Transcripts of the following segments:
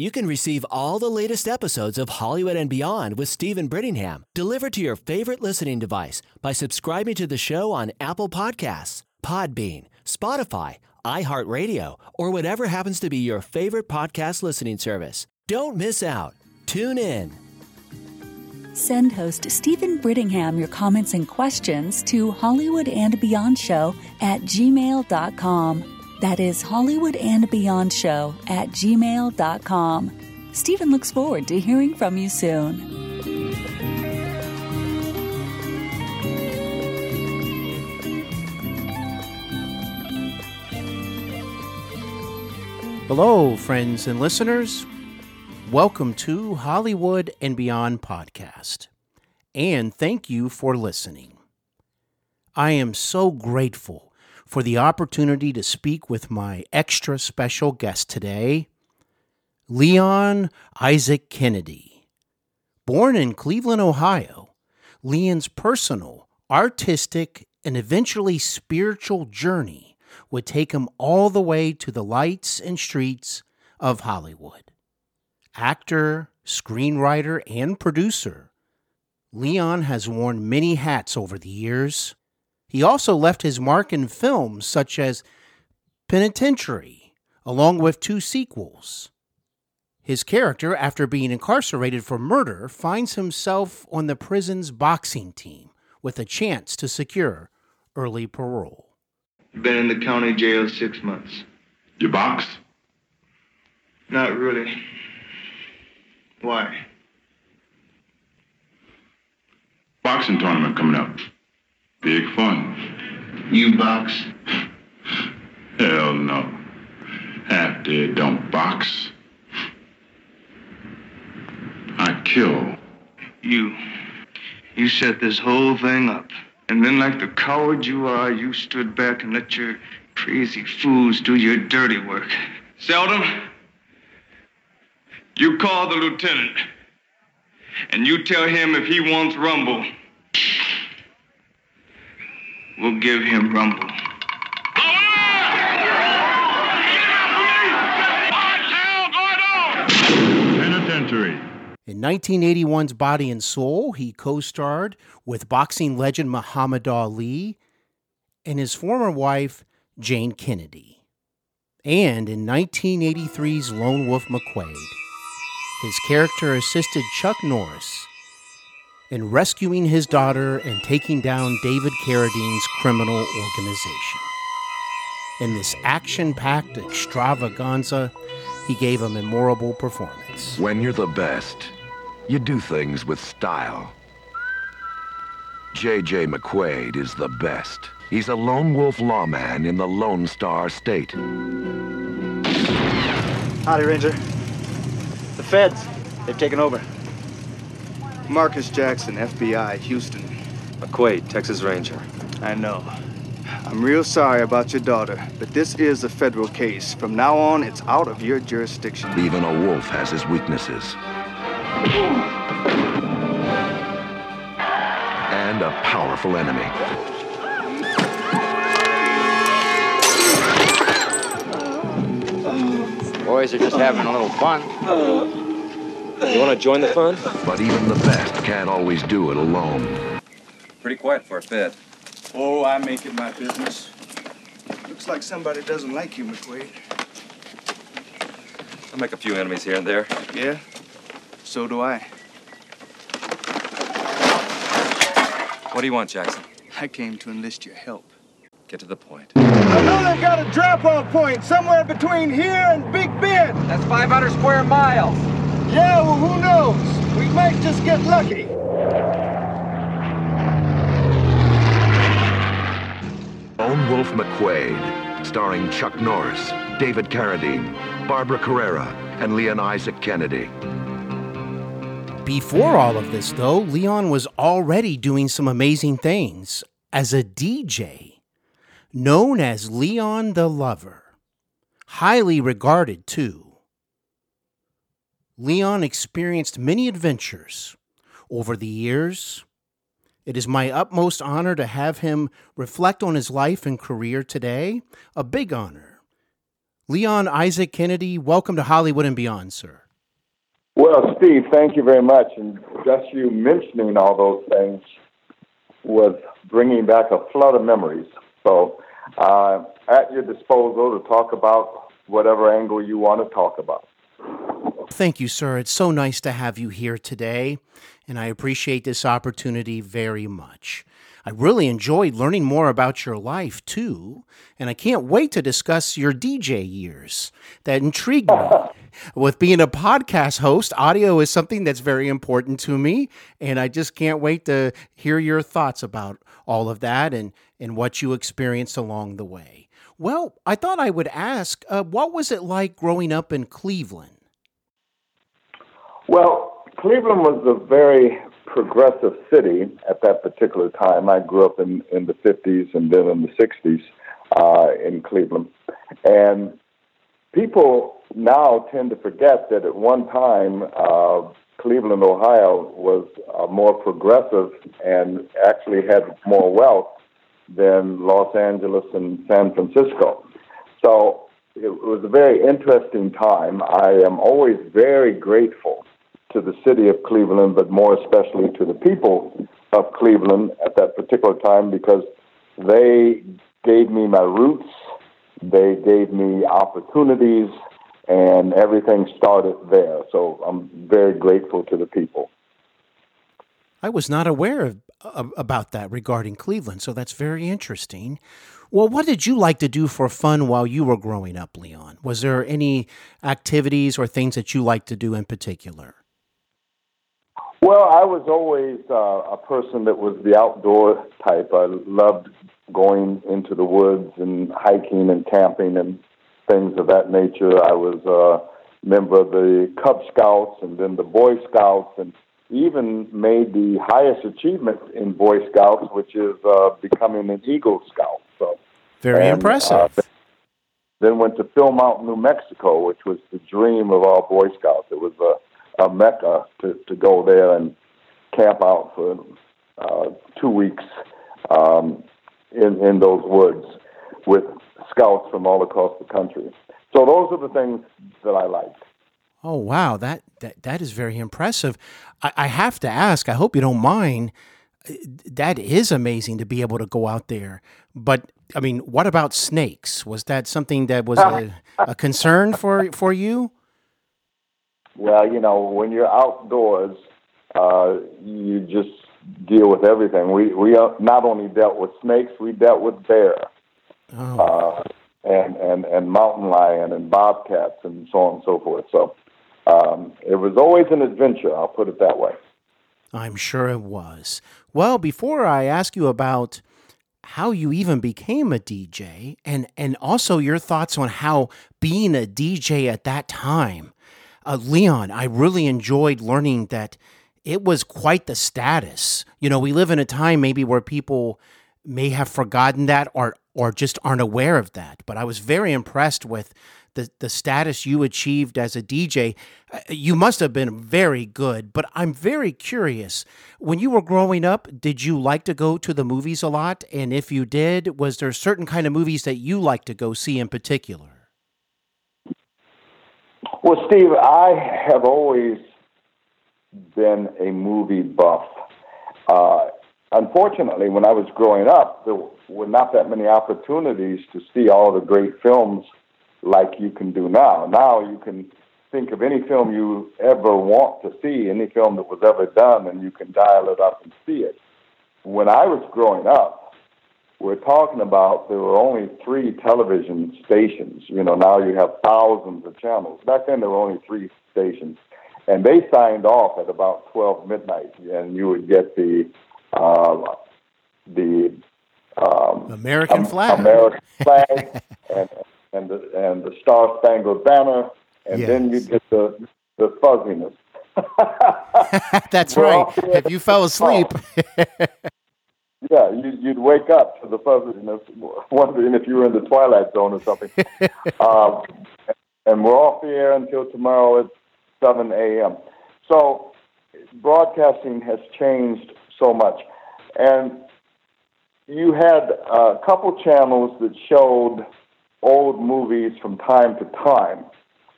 You can receive all the latest episodes of Hollywood and Beyond with Steven Brittingham delivered to your favorite listening device by subscribing to the show on Apple Podcasts, Podbean, Spotify, iHeartRadio, or whatever happens to be your favorite podcast listening service. Don't miss out. Tune in. Send host Steven Brittingham your comments and questions to Hollywood and Beyond Show at gmail.com. That is Hollywood and Beyond Show at gmail.com. Steven looks forward to hearing from you soon. Hello, friends and listeners. Welcome to Hollywood and Beyond podcast. And thank you for listening. I am so grateful for the opportunity to speak with my extra special guest today, Leon Isaac Kennedy. Born in Cleveland, Ohio, Leon's personal, artistic, and eventually spiritual journey would take him all the way to the lights and streets of Hollywood. Actor, screenwriter, and producer, Leon has worn many hats over the years he also left his mark in films such as Penitentiary, along with two sequels. His character, after being incarcerated for murder, finds himself on the prison's boxing team with a chance to secure early parole. Been in the county jail six months. You box? Not really. Why? Boxing tournament coming up. Big fun. You box? Hell no. Half dead don't box. I kill. You. You set this whole thing up. And then, like the coward you are, you stood back and let your crazy fools do your dirty work. Seldom, you call the lieutenant. And you tell him if he wants rumble, We'll give him rumble. Penitentiary. In 1981's Body and Soul, he co starred with boxing legend Muhammad Ali and his former wife, Jayne Kennedy. And in 1983's Lone Wolf McQuade, his character assisted Chuck Norris in rescuing his daughter and taking down David Carradine's criminal organization. In this action packed extravaganza, he gave a memorable performance. When you're the best, you do things with style. J.J. McQuade is the best. He's a lone wolf lawman in the Lone Star State. Howdy, Ranger. The feds, they've taken over. Marcus Jackson, FBI, Houston. McQuade, Texas Ranger. I know. I'm real sorry about your daughter, but this is a federal case. From now on, it's out of your jurisdiction. Even a wolf has his weaknesses. And a powerful enemy. Boys are just having a little fun. You want to join the fun? But even the best can't always do it alone. Pretty quiet for a Fed. Oh, I make it my business. Looks like somebody doesn't like you, McQuade. I make a few enemies here and there. Yeah? So do I. What do you want, Jackson? I came to enlist your help. Get to the point. I know they've got a drop-off point somewhere between here and Big Bend. That's 500 square miles. Yeah, well, who knows? We might just get lucky. Lone Wolf McQuade, starring Chuck Norris, David Carradine, Barbara Carrera, and Leon Isaac Kennedy. Before all of this, though, Leon was already doing some amazing things as a DJ, known as Leon the Lover. Highly regarded, too. Leon experienced many adventures over the years. It is my utmost honor to have him reflect on his life and career today. A big honor. Leon Isaac Kennedy, welcome to Hollywood and Beyond, sir. Well, Steve, thank you very much. And just you mentioning all those things was bringing back a flood of memories. So, uh, at your disposal to talk about whatever angle you want to talk about. Thank you, sir. It's so nice to have you here today, and I appreciate this opportunity very much. I really enjoyed learning more about your life, too, and I can't wait to discuss your DJ years. That intrigued me. With being a podcast host, audio is something that's very important to me, and I just can't wait to hear your thoughts about all of that and, and what you experienced along the way. Well, I thought I would ask, uh, what was it like growing up in Cleveland? Well, Cleveland was a very progressive city at that particular time. I grew up in, in the 50s and then in the 60s uh, in Cleveland. And people now tend to forget that at one time, uh, Cleveland, Ohio was uh, more progressive and actually had more wealth than Los Angeles and San Francisco. So it was a very interesting time. I am always very grateful to the city of Cleveland, but more especially to the people of Cleveland at that particular time because they gave me my roots, they gave me opportunities, and everything started there. So I'm very grateful to the people. I was not aware of, about that regarding Cleveland, so that's very interesting. Well, what did you like to do for fun while you were growing up, Leon? Was there any activities or things that you liked to do in particular? Well, I was always uh, a person that was the outdoor type. I loved going into the woods and hiking and camping and things of that nature. I was a member of the Cub Scouts and then the Boy Scouts and even made the highest achievement in Boy Scouts, which is uh, becoming an Eagle Scout. So very and, impressive. Uh, then went to Philmont, New Mexico, which was the dream of all Boy Scouts. It was a, a mecca to, to go there and camp out for uh, two weeks um, in in those woods with scouts from all across the country. So those are the things that I liked. Oh wow, that that that is very impressive. I, I have to ask. I hope you don't mind. That is amazing to be able to go out there. But I mean, what about snakes? Was that something that was a, a concern for for you? Well, you know, when you're outdoors, uh, you just deal with everything. We we not only dealt with snakes, we dealt with bear, oh. uh, and and and mountain lion and bobcats and so on and so forth. So um, it was always an adventure. I'll put it that way. I'm sure it was. Well, before I ask you about how you even became a DJ and and also your thoughts on how being a DJ at that time, uh, Leon, I really enjoyed learning that it was quite the status. You know, we live in a time maybe where people may have forgotten that or or just aren't aware of that. But I was very impressed with the the status you achieved as a DJ. Uh, you must have been very good, but I'm very curious. When you were growing up, did you like to go to the movies a lot? And if you did, was there certain kind of movies that you like to go see in particular? Well, Steve, I have always been a movie buff. Uh, unfortunately, when I was growing up, there were not that many opportunities to see all the great films like you can do now. Now you can think of any film you ever want to see, any film that was ever done, and you can dial it up and see it. When I was growing up, we're talking about there were only three television stations. You know, now you have thousands of channels. Back then there were only three stations. And they signed off at about 12 midnight, and you would get the uh, the um, American flag, American flag, and and the and the Star Spangled Banner, and yes. then you get the the fuzziness. That's right. If you fell asleep. Yeah, you, would wake up to the fuzziness, wondering if you were in the twilight zone or something. um, and we're off the air until tomorrow at 7 a.m. So broadcasting has changed so much. And you had a couple channels that showed old movies from time to time,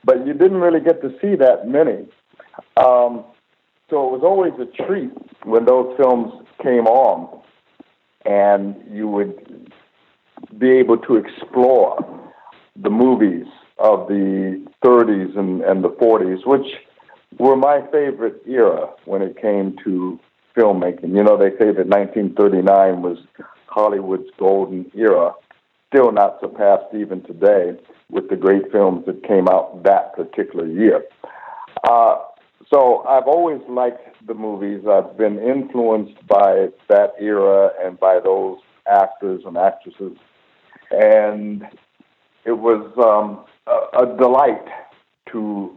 but you didn't really get to see that many. Um, so it was always a treat when those films came on, and you would be able to explore the movies of the 30s and, and the 40s, which were my favorite era when it came to filmmaking. You know, they say that 1939 was Hollywood's golden era, still not surpassed even today with the great films that came out that particular year. Uh, so I've always liked the movies. I've been influenced by that era and by those actors and actresses. And it was um, a, a delight to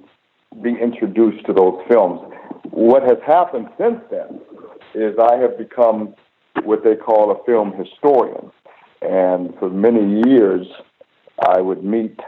be introduced to those films. What has happened since then is I have become what they call a film historian. And for many years, I would meet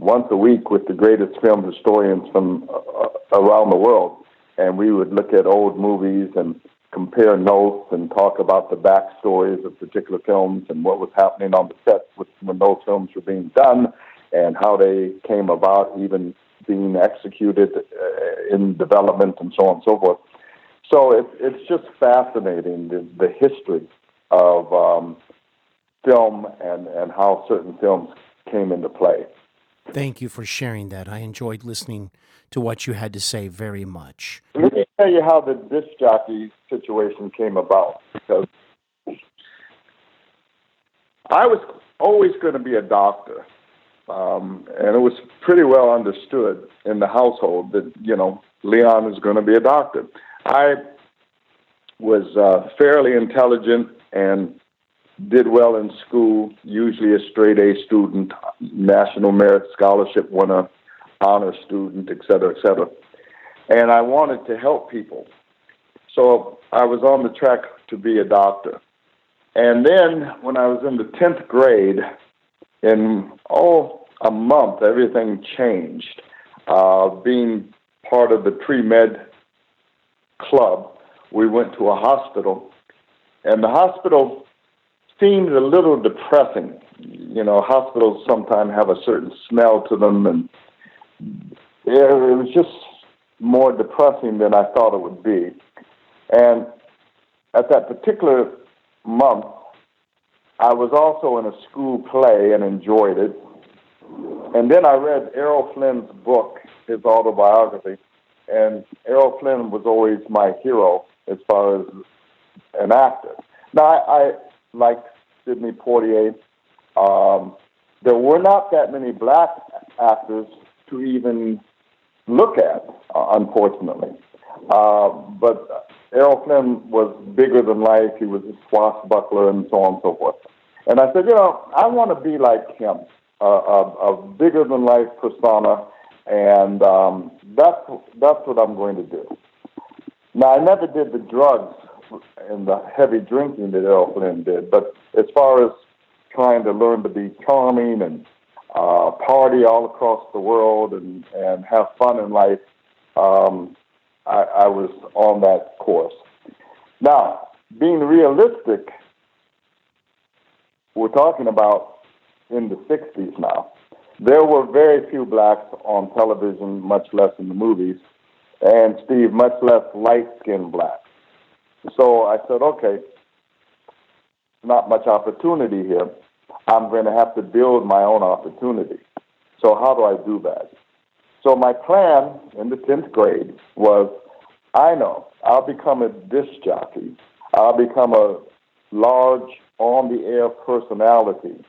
once a week with the greatest film historians from uh, around the world. And we would look at old movies and compare notes and talk about the backstories of particular films and what was happening on the set when those films were being done and how they came about, even being executed uh, in development and so on and so forth. So it, it's just fascinating the, the history of um, film and, and how certain films came into play. Thank you for sharing that. I enjoyed listening to what you had to say very much. Let me tell you how the disc jockey situation came about because I was always going to be a doctor. Um, and it was pretty well understood in the household that, you know, Leon is going to be a doctor. I was uh, fairly intelligent and did well in school, usually a straight A student, National Merit Scholarship winner, honor student, et cetera, et cetera. And I wanted to help people. So I was on the track to be a doctor. And then when I was in the 10th grade, in, oh, a month, everything changed. Uh, being part of the pre med club, we went to a hospital, and the hospital seemed a little depressing. You know, hospitals sometimes have a certain smell to them, and it was just more depressing than I thought it would be. And at that particular month, I was also in a school play and enjoyed it. And then I read Errol Flynn's book, his autobiography, and Errol Flynn was always my hero as far as an actor. Now, I, I liked Sidney Poitier. Um, there were not that many black actors to even look at, uh, unfortunately. Uh, but Errol Flynn was bigger than life. He was a swashbuckler and so on and so forth. And I said, you know, I want to be like him, uh, a, a bigger than life persona, and um, that's that's what I'm going to do. Now, I never did the drugs and the heavy drinking that Errol Flynn did, but as far as trying to learn to be charming and uh, party all across the world and, and have fun in life, um, I, I was on that course. Now, being realistic, we're talking about in the 60s now. There were very few blacks on television, much less in the movies and Steve, much less light skinned black. So I said, okay, not much opportunity here. I'm going to have to build my own opportunity. So how do I do that? So my plan in the 10th grade was I know I'll become a disc jockey. I'll become a large on the air personality.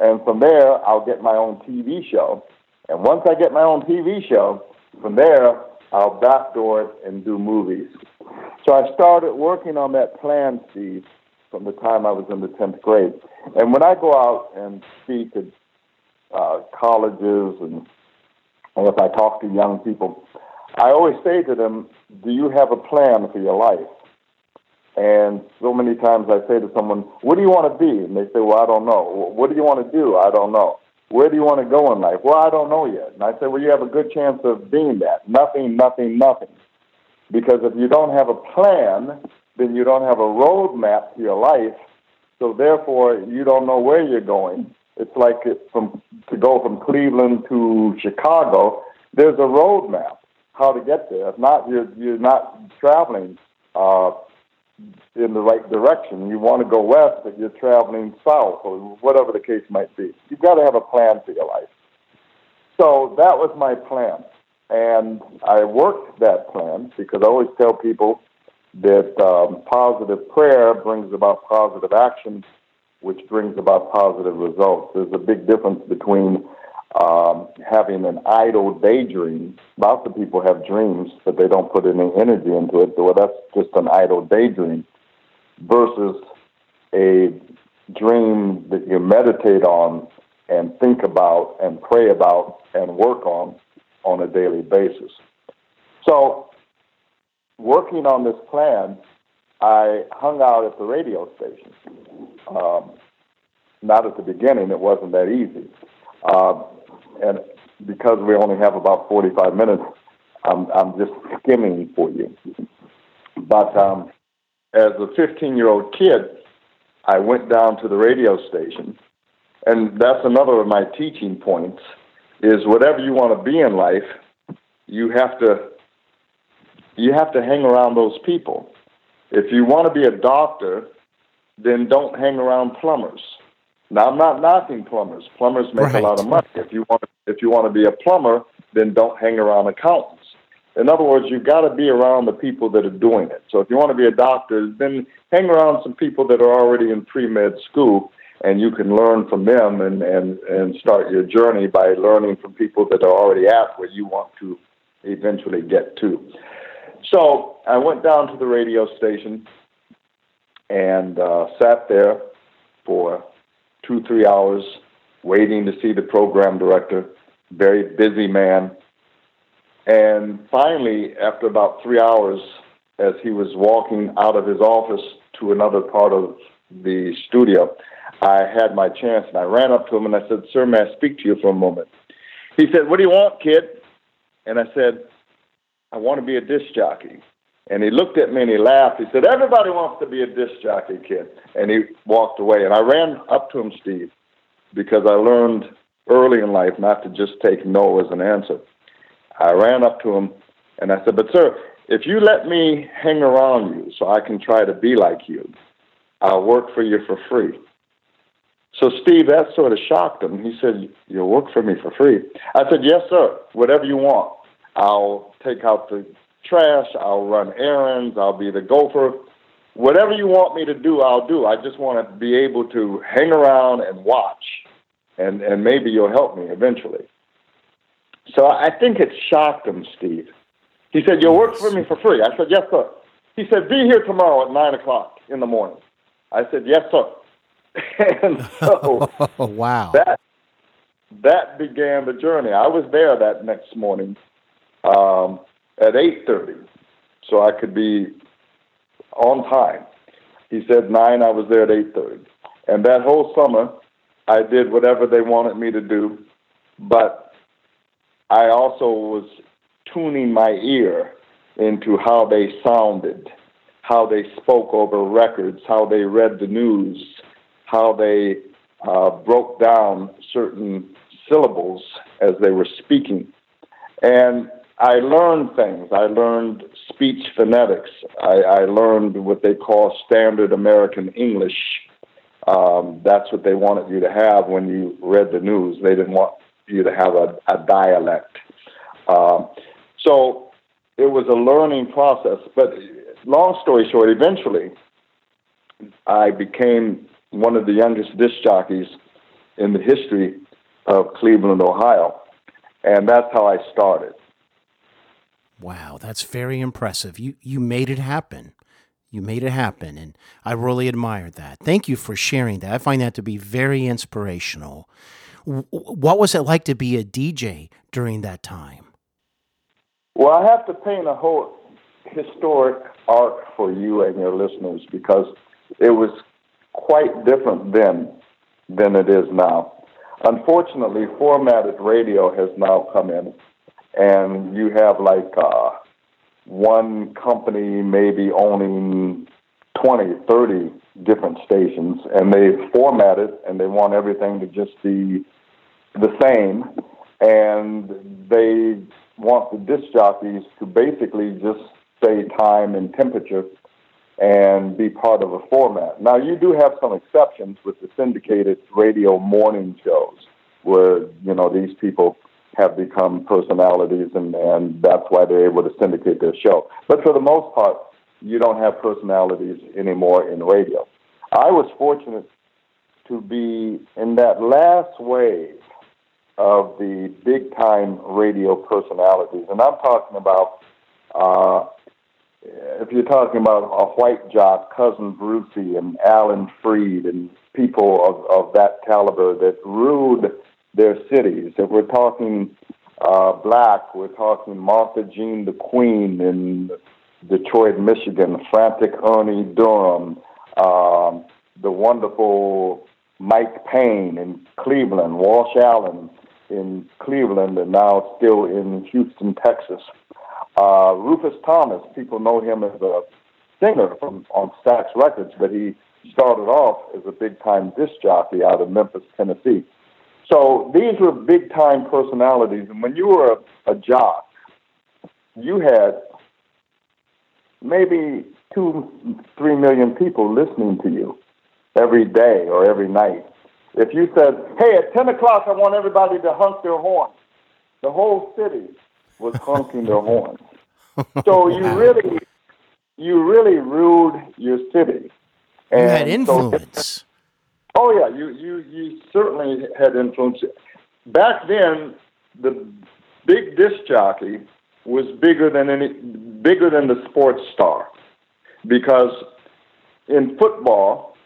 And from there, I'll get my own TV show. And once I get my own TV show, from there, I'll backdoor it and do movies. So I started working on that plan, Steve, from the time I was in the 10th grade. And when I go out and speak at uh, colleges and or if I talk to young people, I always say to them, Do you have a plan for your life? And so many times I say to someone, What do you want to be? And they say, Well, I don't know. What do you want to do? I don't know. Where do you want to go in life? Well, I don't know yet. And I said, well, you have a good chance of being that. Nothing, nothing, nothing. Because if you don't have a plan, then you don't have a roadmap to your life. So therefore, you don't know where you're going. It's like from to go from Cleveland to Chicago. There's a roadmap, how to get there. If not, you're you're not traveling uh, in the right direction. You want to go west, but you're traveling south, or whatever the case might be. You've got to have a plan for your life. So that was my plan, and I worked that plan because I always tell people that um, positive prayer brings about positive action, which brings about positive results. There's a big difference between um, having an idle daydream. Lots of people have dreams, but they don't put any energy into it. So that's just an idle daydream versus a dream that you meditate on and think about and pray about and work on on a daily basis. So, working on this plan, I hung out at the radio station. Um, not at the beginning, it wasn't that easy. Uh, and because we only have about 45 minutes, I'm, I'm just skimming for you. But um, as a 15 year old kid, I went down to the radio station, and that's another of my teaching points. Is whatever you want to be in life, you have to you have to hang around those people. If you want to be a doctor, then don't hang around plumbers. Now I'm not knocking plumbers. Plumbers make right. a lot of money. If you want if you want to be a plumber, then don't hang around accountants. In other words, you've got to be around the people that are doing it. So if you want to be a doctor, then hang around some people that are already in pre med school and you can learn from them and, and, and start your journey by learning from people that are already at where you want to eventually get to. So I went down to the radio station and uh, sat there for two, three hours waiting to see the program director. Very busy man. And finally, after about three hours, as he was walking out of his office to another part of the studio, I had my chance and I ran up to him and I said, Sir, may I speak to you for a moment? He said, What do you want, kid? And I said, I want to be a disc jockey. And he looked at me and he laughed. He said, Everybody wants to be a disc jockey, kid. And he walked away. And I ran up to him, Steve, because I learned early in life not to just take no as an answer. I ran up to him and I said, But, sir, if you let me hang around you so I can try to be like you, I'll work for you for free. So, Steve, that sort of shocked him. He said, You'll work for me for free. I said, Yes, sir, whatever you want. I'll take out the trash, I'll run errands, I'll be the gopher. Whatever you want me to do, I'll do. I just want to be able to hang around and watch, and, and maybe you'll help me eventually. So I think it shocked him, Steve. He said, You'll work for me for free. I said, Yes, sir. He said, Be here tomorrow at 9 o'clock in the morning. I said, Yes, sir. and so wow. that, that began the journey. I was there that next morning um, at 8.30 so I could be on time. He said 9, I was there at 8.30. And that whole summer, I did whatever they wanted me to do, but I also was tuning my ear into how they sounded, how they spoke over records, how they read the news, how they uh, broke down certain syllables as they were speaking. And I learned things. I learned speech phonetics. I, I learned what they call standard American English. Um, that's what they wanted you to have when you read the news. They didn't want you to have a, a dialect. Um, so it was a learning process. But long story short, eventually I became one of the youngest disc jockeys in the history of Cleveland, Ohio. And that's how I started. Wow, that's very impressive. You you made it happen. You made it happen, and I really admire that. Thank you for sharing that. I find that to be very inspirational. What was it like to be a DJ during that time? Well, I have to paint a whole historic arc for you and your listeners because it was quite different then than it is now. Unfortunately, formatted radio has now come in, and you have like uh, one company maybe owning 20, 30 different stations, and they format it and they want everything to just be the same, and they want the disc jockeys to basically just say time and temperature and be part of a format. Now, you do have some exceptions with the syndicated radio morning shows where, you know, these people have become personalities and, and that's why they're able to syndicate their show. But for the most part, you don't have personalities anymore in radio. I was fortunate to be in that last wave of the big time radio personalities. And I'm talking about, uh, if you're talking about a white jock, Cousin Brucey and Alan Freed and people of, of that caliber that ruled their cities, if we're talking uh, black, we're talking Martha Jean the Queen in Detroit, Michigan, Frantic Ernie Durham, um, the wonderful Mike Payne in Cleveland, Wash Allen in Cleveland, and now still in Houston, Texas. Uh, Rufus Thomas, people know him as a singer from on Stax Records, but he started off as a big time disc jockey out of Memphis, Tennessee. So these were big time personalities, and when you were a, a jock, you had maybe two, three million people listening to you every day or every night. If you said, "Hey, at ten o'clock, I want everybody to honk their horns," the whole city was honking their horns. So you really, you really ruled your city. And you had influence. So, oh yeah, you you you certainly had influence. Back then, the big disc jockey was bigger than any bigger than the sports star, because in football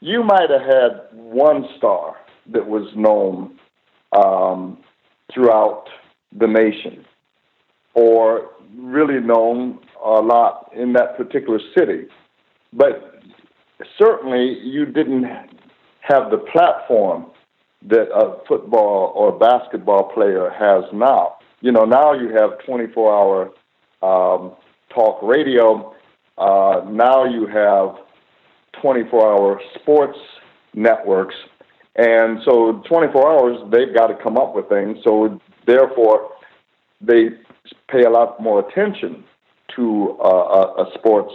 you might have had one star that was known um, throughout the nation, or really known a lot in that particular city. But certainly, you didn't have the platform that a football or basketball player has now. You know, now you have 24 hour um, talk radio. Uh, now you have 24 hour sports networks. And so 24 hours, they've got to come up with things. So therefore, they pay a lot more attention to uh, a, a sports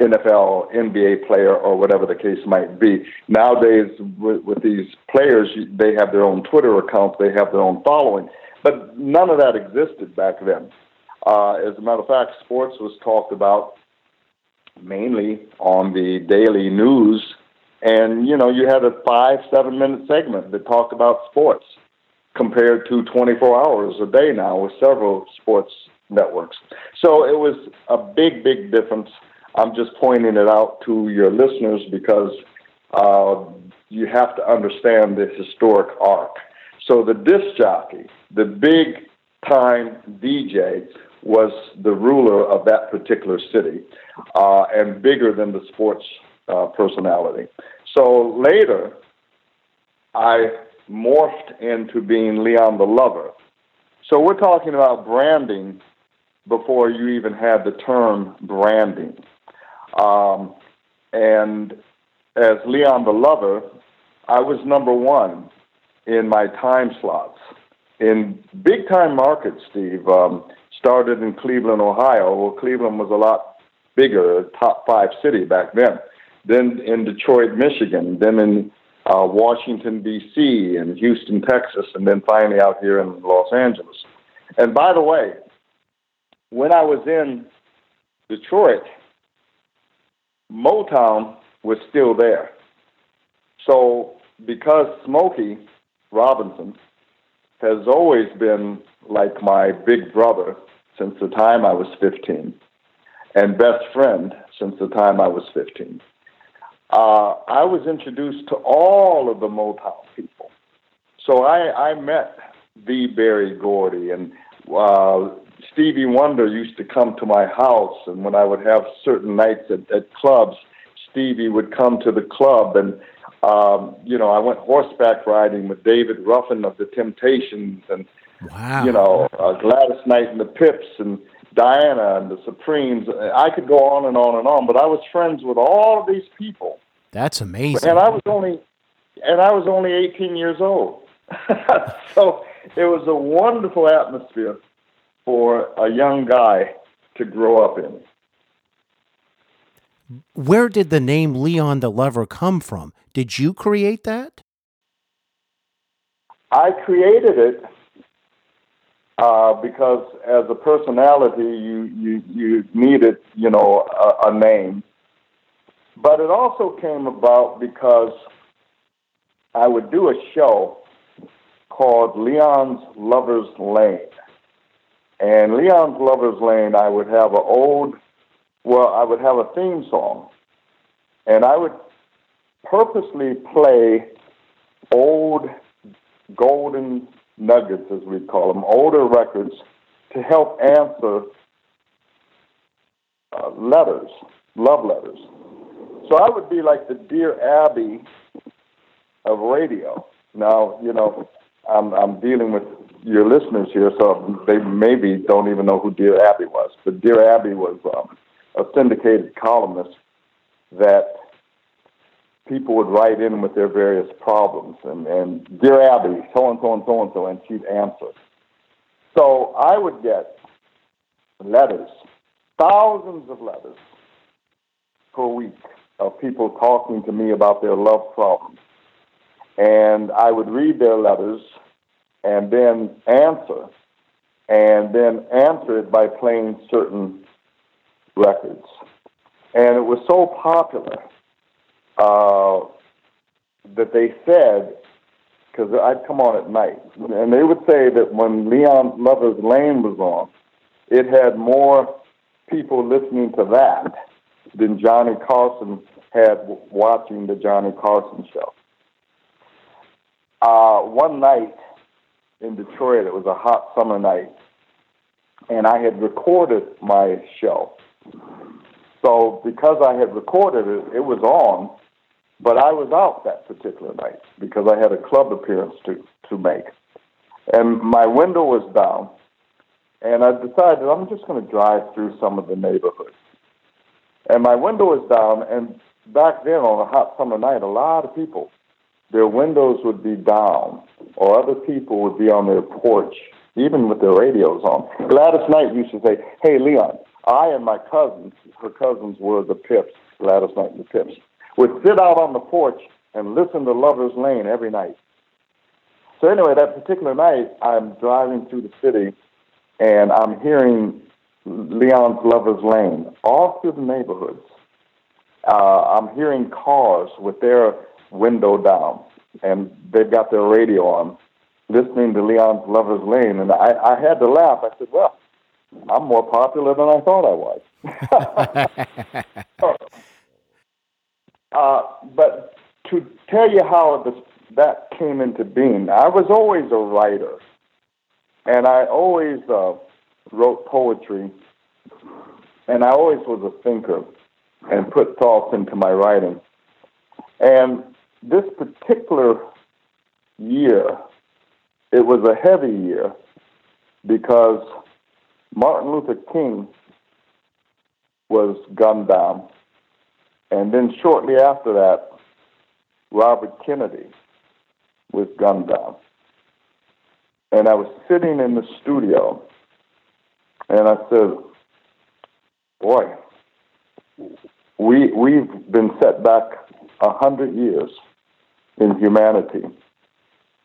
NFL, NBA player, or whatever the case might be. Nowadays, with, with these players, they have their own Twitter accounts, they have their own following. But none of that existed back then. Uh, as a matter of fact, sports was talked about mainly on the daily news. And, you know, you had a five, seven minute segment that talked about sports compared to 24 hours a day now with several sports networks. So it was a big, big difference. I'm just pointing it out to your listeners because uh, you have to understand the historic arc. So the disc jockey, the big time DJ, was the ruler of that particular city uh, and bigger than the sports uh, personality. So later, I morphed into being Leon the Lover. So we're talking about branding before you even had the term branding. Um, and as Leon the Lover, I was number one in my time slots. In big time markets, Steve, um, started in Cleveland, Ohio. Well, Cleveland was a lot bigger, top five city back then. Then in Detroit, Michigan. Then in uh, Washington, D.C., and Houston, Texas, and then finally out here in Los Angeles. And by the way, when I was in Detroit, Motown was still there. So because Smokey Robinson has always been like my big brother since the time I was 15 and best friend since the time I was 15. Uh, I was introduced to all of the Motown people. So I, I met the Berry Gordy and uh, Stevie Wonder used to come to my house, and when I would have certain nights at, at clubs, Stevie would come to the club, and um, you know I went horseback riding with David Ruffin of the Temptations, and wow. you know uh, Gladys Knight and the Pips, and Diana and the Supremes. I could go on and on and on, but I was friends with all of these people. That's amazing. And I was only, and I was only 18 years old. so it was a wonderful atmosphere for a young guy to grow up in. Where did the name Leon the Lover come from? Did you create that? I created it uh, because as a personality, you you you needed you know a, a name, but it also came about because I would do a show called Leon's Lover's Lane, and Leon's Lover's Lane, I would have an old, well, I would have a theme song, and I would purposely play old golden nuggets, as we call them, older records, to help answer uh, letters, love letters. So I would be like the Dear Abby of radio. Now, you know, I'm, I'm dealing with your listeners here, so they maybe don't even know who Dear Abby was. But Dear Abby was um, a syndicated columnist that people would write in with their various problems, and, and Dear Abby, so and so and so and so, and she'd answer. So I would get letters, thousands of letters per week of people talking to me about their love problems. And I would read their letters and then answer, and then answer it by playing certain records. And it was so popular uh, that they said, because I'd come on at night, and they would say that when Leon Lover's Lane was on, it had more people listening to that than Johnny Carson had watching the Johnny Carson show. Uh, one night in Detroit, it was a hot summer night, and I had recorded my show. So because I had recorded it, it was on, but I was out that particular night because I had a club appearance to, to make. And my window was down, and I decided I'm just going to drive through some of the neighborhoods. And my window was down, and back then on a hot summer night, a lot of people, their windows would be down, or other people would be on their porch, even with their radios on. Gladys Knight used to say, Hey, Leon, I and my cousins, her cousins were the Pips, Gladys Knight and the Pips, would sit out on the porch and listen to Lover's Lane every night. So anyway, that particular night, I'm driving through the city, and I'm hearing Leon's Lover's Lane all through the neighborhoods. Uh, I'm hearing cars with their window down, and they've got their radio on, listening to Leon's Lover's Lane, and I, I had to laugh. I said, "Well, I'm more popular than I thought I was." uh, but to tell you how this, that came into being, I was always a writer, and I always uh, wrote poetry, and I always was a thinker and put thoughts into my writing. And this particular year, it was a heavy year because Martin Luther King was gunned down. And then shortly after that, Robert Kennedy was gunned down. And I was sitting in the studio and I said, Boy, we, we've been set back a hundred years in humanity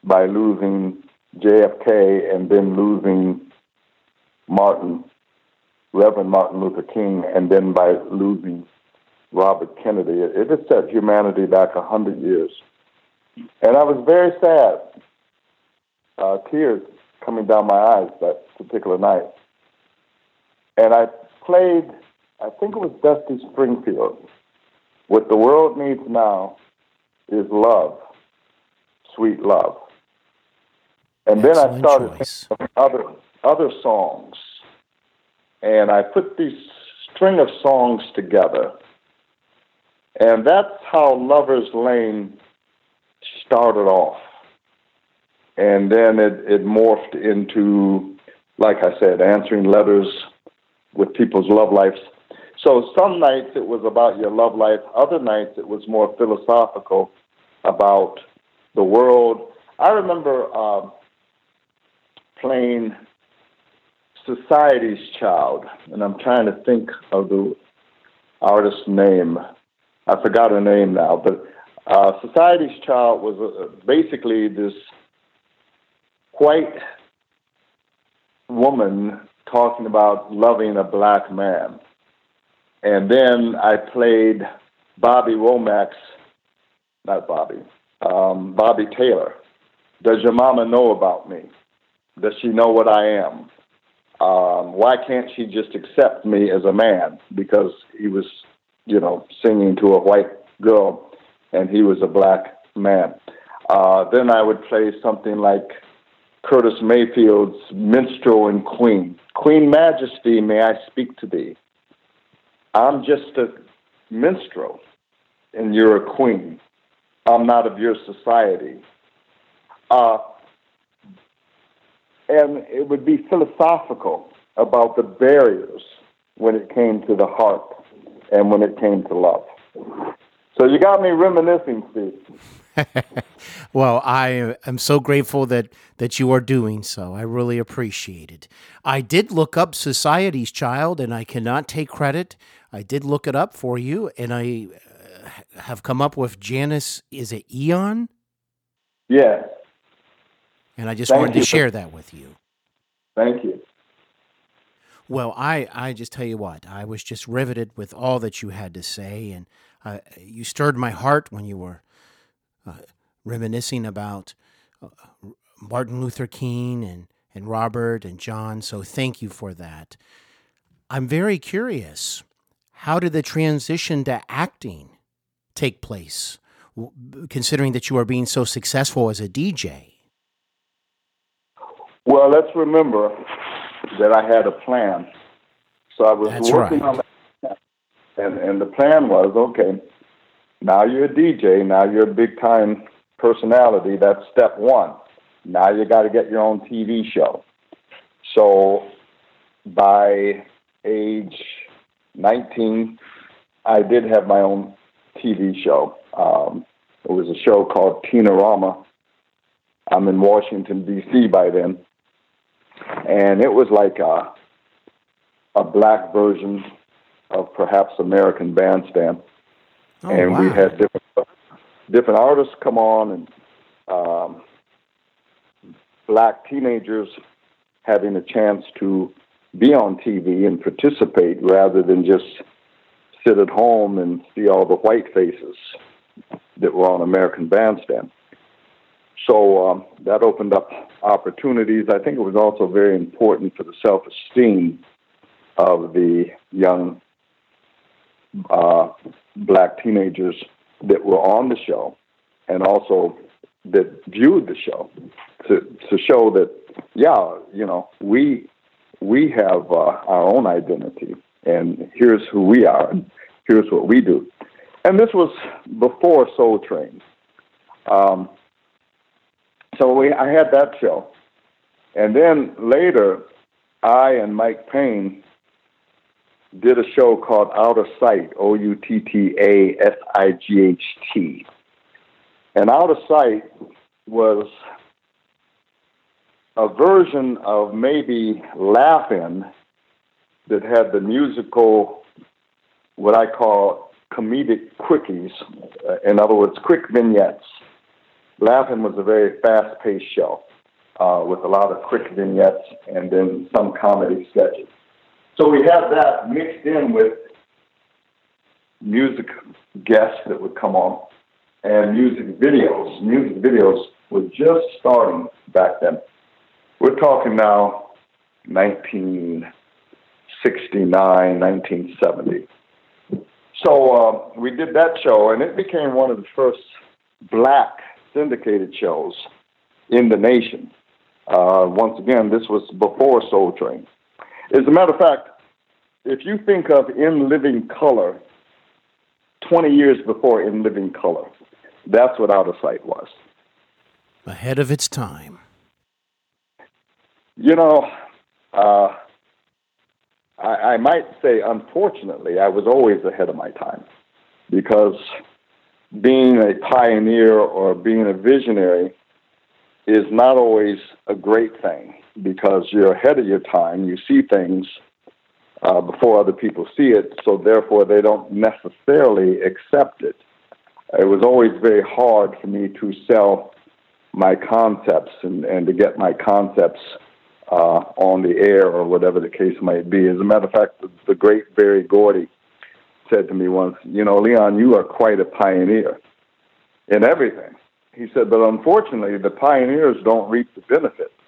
by losing JFK and then losing Martin, Reverend Martin Luther King, and then by losing Robert Kennedy. It, has set humanity back a hundred years. And I was very sad, uh, tears coming down my eyes that particular night. And I played, I think it was Dusty Springfield. What the world needs now is love, sweet love. And Excellent then I started other other songs, and I put these string of songs together, and that's how Lovers Lane started off, and then it, it morphed into, like I said, answering letters with people's love lives. So some nights it was about your love life, other nights it was more philosophical about the world. I remember uh, playing Society's Child, and I'm trying to think of the artist's name. I forgot her name now, but uh, Society's Child was uh, basically this white woman talking about loving a black man. And then I played Bobby Womack's, not Bobby, um, Bobby Taylor. Does your mama know about me? Does she know what I am? Um, why can't she just accept me as a man? Because he was, you know, singing to a white girl and he was a black man. Uh, then I would play something like Curtis Mayfield's Minstrel and Queen. Queen Majesty, may I speak to thee? I'm just a minstrel, and you're a queen. I'm not of your society. Uh, and it would be philosophical about the barriers when it came to the heart and when it came to love. So you got me reminiscing, Steve. well, I am so grateful that that you are doing so. I really appreciate it. I did look up Society's Child, and I cannot take credit. I did look it up for you, and I uh, have come up with Janis. Is it Ian? Yes. And I just Thank wanted to share that with you. Thank you. Well, I, I just tell you what, I was just riveted with all that you had to say, and uh, you stirred my heart when you were uh, reminiscing about uh, Martin Luther King and, and Robert and John. So thank you for that. I'm very curious. How did the transition to acting take place, considering that you are being so successful as a DJ? Well, let's remember that I had a plan. So I was That's working right. on that. And, and the plan was okay, now you're a DJ, now you're a big time personality. That's step one. Now you got to get your own TV show. So by age 19, I did have my own TV show. Um, it was a show called Teenarama. I'm in Washington, D.C. by then and it was like a, a black version of perhaps American Bandstand. Oh, and wow. we had different different artists come on and um, black teenagers having a chance to be on TV and participate rather than just sit at home and see all the white faces that were on American Bandstand. So um, that opened up opportunities. I think it was also very important for the self esteem of the young uh, black teenagers that were on the show and also that viewed the show to, to show that, yeah, you know, we, we have uh, our own identity and here's who we are and here's what we do. And this was before Soul Train. Um, so we, I had that show. And then later, I and Mike Payne did a show called Out of Sight, O U T T A S I G H T. And Out of Sight was a version of maybe Laugh-In that had the musical, what I call comedic quickies. Uh, in other words, quick vignettes. Laugh-In was a very fast paced show uh, with a lot of quick vignettes and then some comedy sketches. So we had that mixed in with music guests that would come on and music videos. Music videos were just starting back then. We're talking now 1969, 1970. So uh, we did that show, and it became one of the first black syndicated shows in the nation. Uh, once again, this was before Soul Train. As a matter of fact, if you think of In Living Color, 20 years before In Living Color, that's what Out of Sight was. Ahead of its time. You know, uh, I, I might say, unfortunately, I was always ahead of my time because being a pioneer or being a visionary is not always a great thing because you're ahead of your time. You see things uh, before other people see it, so therefore they don't necessarily accept it. It was always very hard for me to sell my concepts and, and to get my concepts uh, on the air or whatever the case might be. As a matter of fact, the, the great Berry Gordy said to me once, You know, Leon, you are quite a pioneer in everything. He said, But unfortunately, the pioneers don't reap the benefits.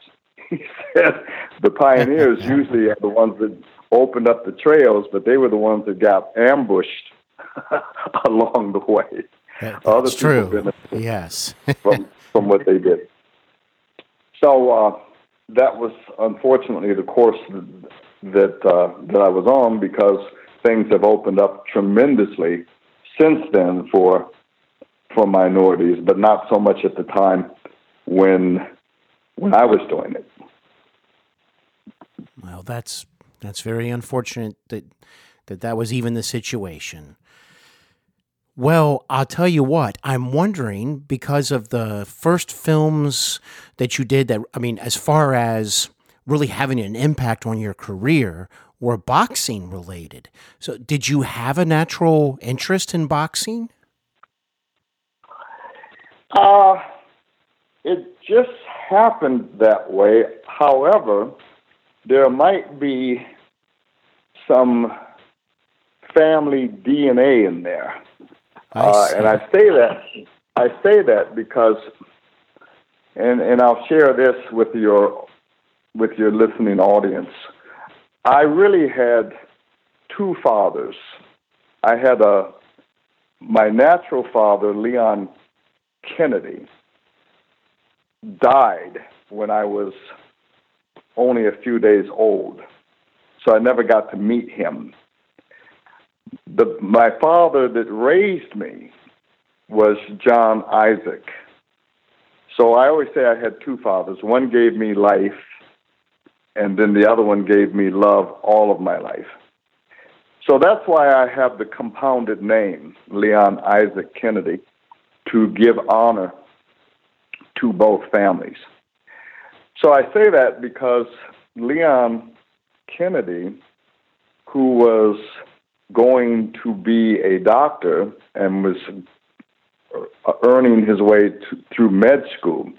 He said, The pioneers usually are the ones that opened up the trails, but they were the ones that got ambushed along the way. That, that's true. Yes. from from what they did. So uh, that was unfortunately the course that uh, that I was on because things have opened up tremendously since then for for minorities, but not so much at the time when when I was doing it. Well, that's that's very unfortunate that that that was even the situation. Well, I'll tell you what, I'm wondering because of the first films that you did that I mean as far as really having an impact on your career were boxing related. So, did you have a natural interest in boxing? Uh, it just happened that way. However, there might be some family DNA in there. Uh, and I say that I say that because, and and I'll share this with your with your listening audience. I really had two fathers. I had a my natural father, Leon Kennedy, died when I was only a few days old, so I never got to meet him. The, my father that raised me was John Isaac. So I always say I had two fathers. One gave me life, and then the other one gave me love all of my life. So that's why I have the compounded name, Leon Isaac Kennedy, to give honor to both families. So I say that because Leon Kennedy, who was going to be a doctor and was uh, earning his way to, through med school,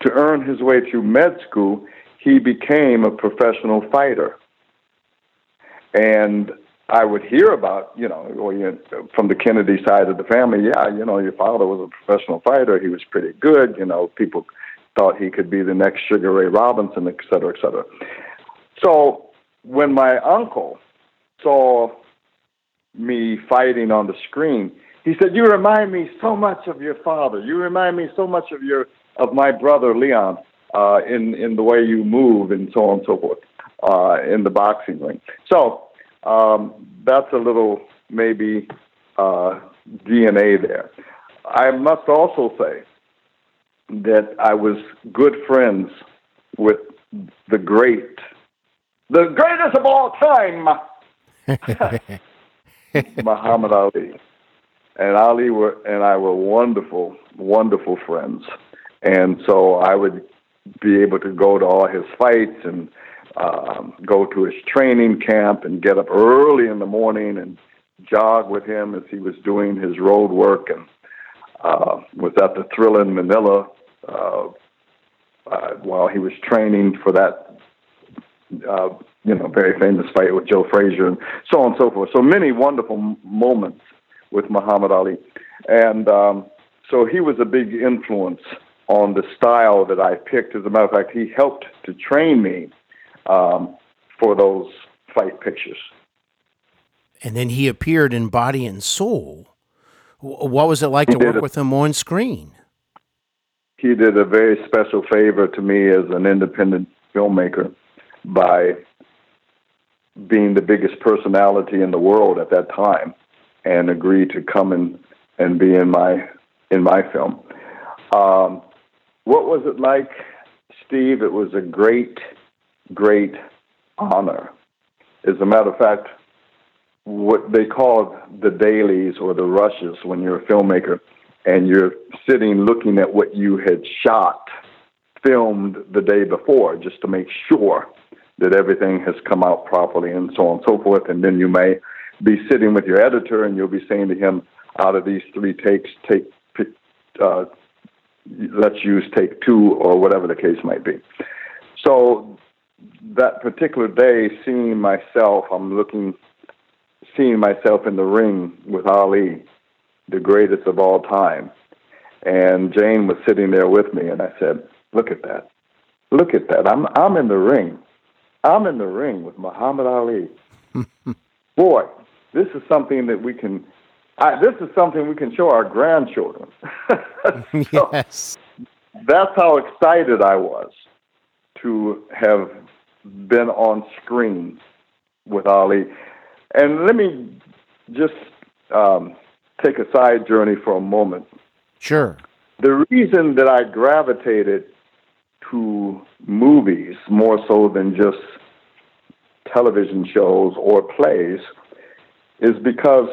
to earn his way through med school, he became a professional fighter. And I would hear about, you know, or, you know, from the Kennedy side of the family, yeah, you know, your father was a professional fighter. He was pretty good. You know, people thought he could be the next Sugar Ray Robinson, et cetera, et cetera. So when my uncle saw me fighting on the screen, he said, "You remind me so much of your father. You remind me so much of your of my brother Leon uh, in in the way you move and so on and so forth uh, in the boxing ring." So um, that's a little maybe uh, DNA there. I must also say that I was good friends with the great, the greatest of all time, Muhammad Ali. And Ali were, and I were wonderful, wonderful friends. And so I would be able to go to all his fights and um, go to his training camp and get up early in the morning and jog with him as he was doing his road work and uh, was at the Thrilla in Manila uh, uh, while he was training for that, uh, you know, very famous fight with Joe Frazier and so on and so forth. So many wonderful m- moments with Muhammad Ali, and um, so he was a big influence on the style that I picked. As a matter of fact, he helped to train me um, for those fight pictures. And then he appeared in Body and Soul. What was it like He to work it. with him on screen? He did a very special favor to me as an independent filmmaker by being the biggest personality in the world at that time and agreed to come and, and be in my in my film. Um, what was it like, Steve? It was a great, great honor. As a matter of fact, what they call the dailies or the rushes when you're a filmmaker and you're sitting looking at what you had shot filmed the day before just to make sure that everything has come out properly and so on and so forth. And then you may be sitting with your editor and you'll be saying to him, out of these three takes, take, uh, let's use take two or whatever the case might be. So that particular day, seeing myself, I'm looking, seeing myself in the ring with Ali, the greatest of all time. And Jayne was sitting there with me, and I said, "Look at that! Look at that! I'm I'm in the ring. I'm in the ring with Muhammad Ali. Boy, this is something that we can. I, this is something we can show our grandchildren. so yes, that's how excited I was to have been on screen with Ali. And let me just um, take a side journey for a moment. Sure. The reason that I gravitated to movies more so than just television shows or plays is because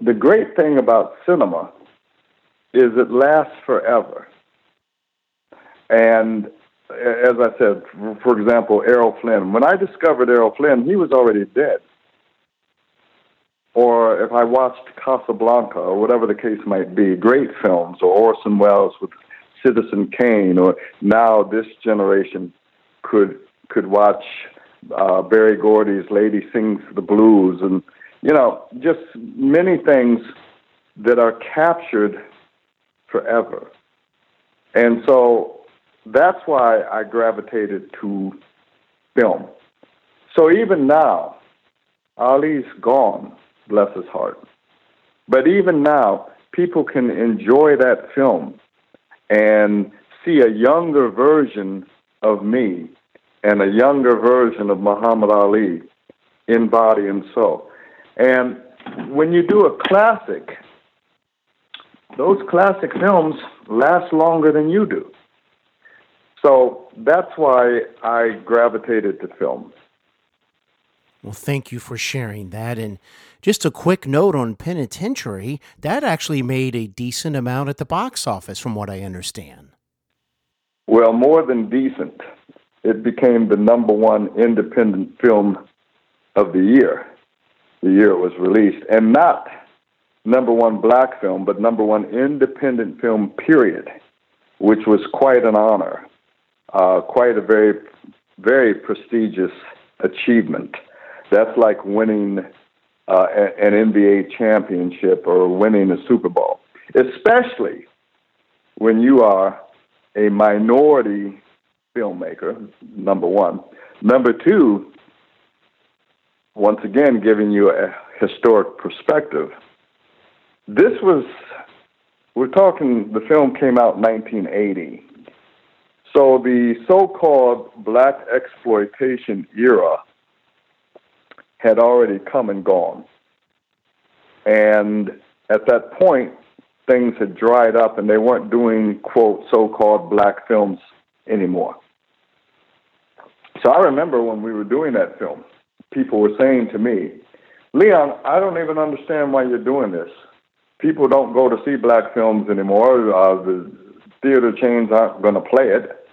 the great thing about cinema is it lasts forever. And as I said, for example, Errol Flynn. When I discovered Errol Flynn, he was already dead. Or if I watched Casablanca or whatever the case might be, great films, or Orson Welles with Citizen Kane, or now this generation could could watch uh, Berry Gordy's Lady Sings the Blues, and you know, just many things that are captured forever. And so that's why I gravitated to film. So even now, Ali's gone, bless his heart. But even now, people can enjoy that film and see a younger version of me and a younger version of Muhammad Ali in body and soul. And when you do a classic, those classic films last longer than you do. So that's why I gravitated to film. Well, thank you for sharing that. And just a quick note on Penitentiary that actually made a decent amount at the box office, from what I understand. Well, more than decent. It became the number one independent film of the year, the year it was released, and not number one black film, but number one independent film, period, which was quite an honor uh, quite a very, very prestigious achievement. That's like winning uh, an NBA championship or winning a Super Bowl, especially when you are a minority filmmaker, number one. Number two, once again, giving you a historic perspective. This was, we're talking, the film came out in 1980. So the so-called black exploitation era had already come and gone. And at that point, things had dried up and they weren't doing, quote, so called black films anymore. So I remember when we were doing that film, people were saying to me, Leon, I don't even understand why you're doing this. People don't go to see black films anymore. Uh, the theater chains aren't going to play it.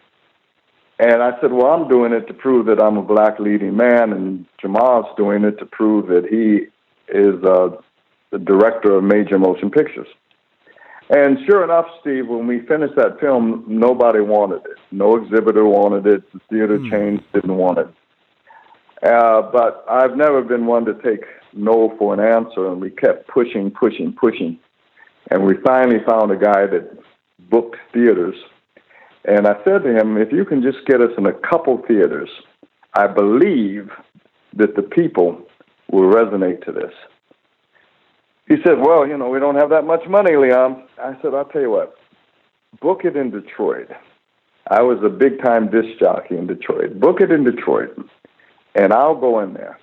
And I said, well, I'm doing it to prove that I'm a black leading man, and Jamaa's doing it to prove that he is uh, the director of major motion pictures. And sure enough, Steve, when we finished that film, nobody wanted it. No exhibitor wanted it. The theater mm. chains didn't want it. Uh, but I've never been one to take no for an answer, and we kept pushing, pushing, pushing. And we finally found a guy that booked theaters and I said to him, if you can just get us in a couple theaters, I believe that the people will resonate to this. He said, Well, you know, we don't have that much money, Leon. I said, I'll tell you what, book it in Detroit. I was a big time disc jockey in Detroit. Book it in Detroit, and I'll go in there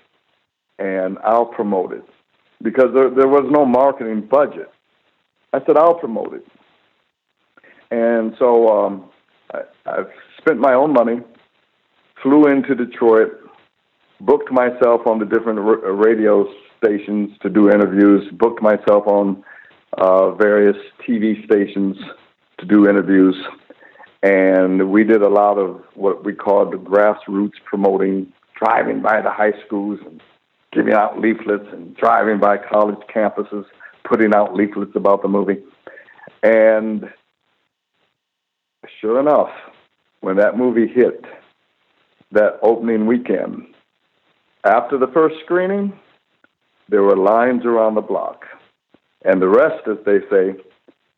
and I'll promote it because there, there was no marketing budget. I said, I'll promote it. And so um, I, I've spent my own money, flew into Detroit, booked myself on the different r- radio stations to do interviews, booked myself on uh, various TV stations to do interviews, and we did a lot of what we called the grassroots promoting, driving by the high schools and giving out leaflets and driving by college campuses, putting out leaflets about the movie. And sure enough, when that movie hit that opening weekend, after the first screening, there were lines around the block. And the rest, as they say,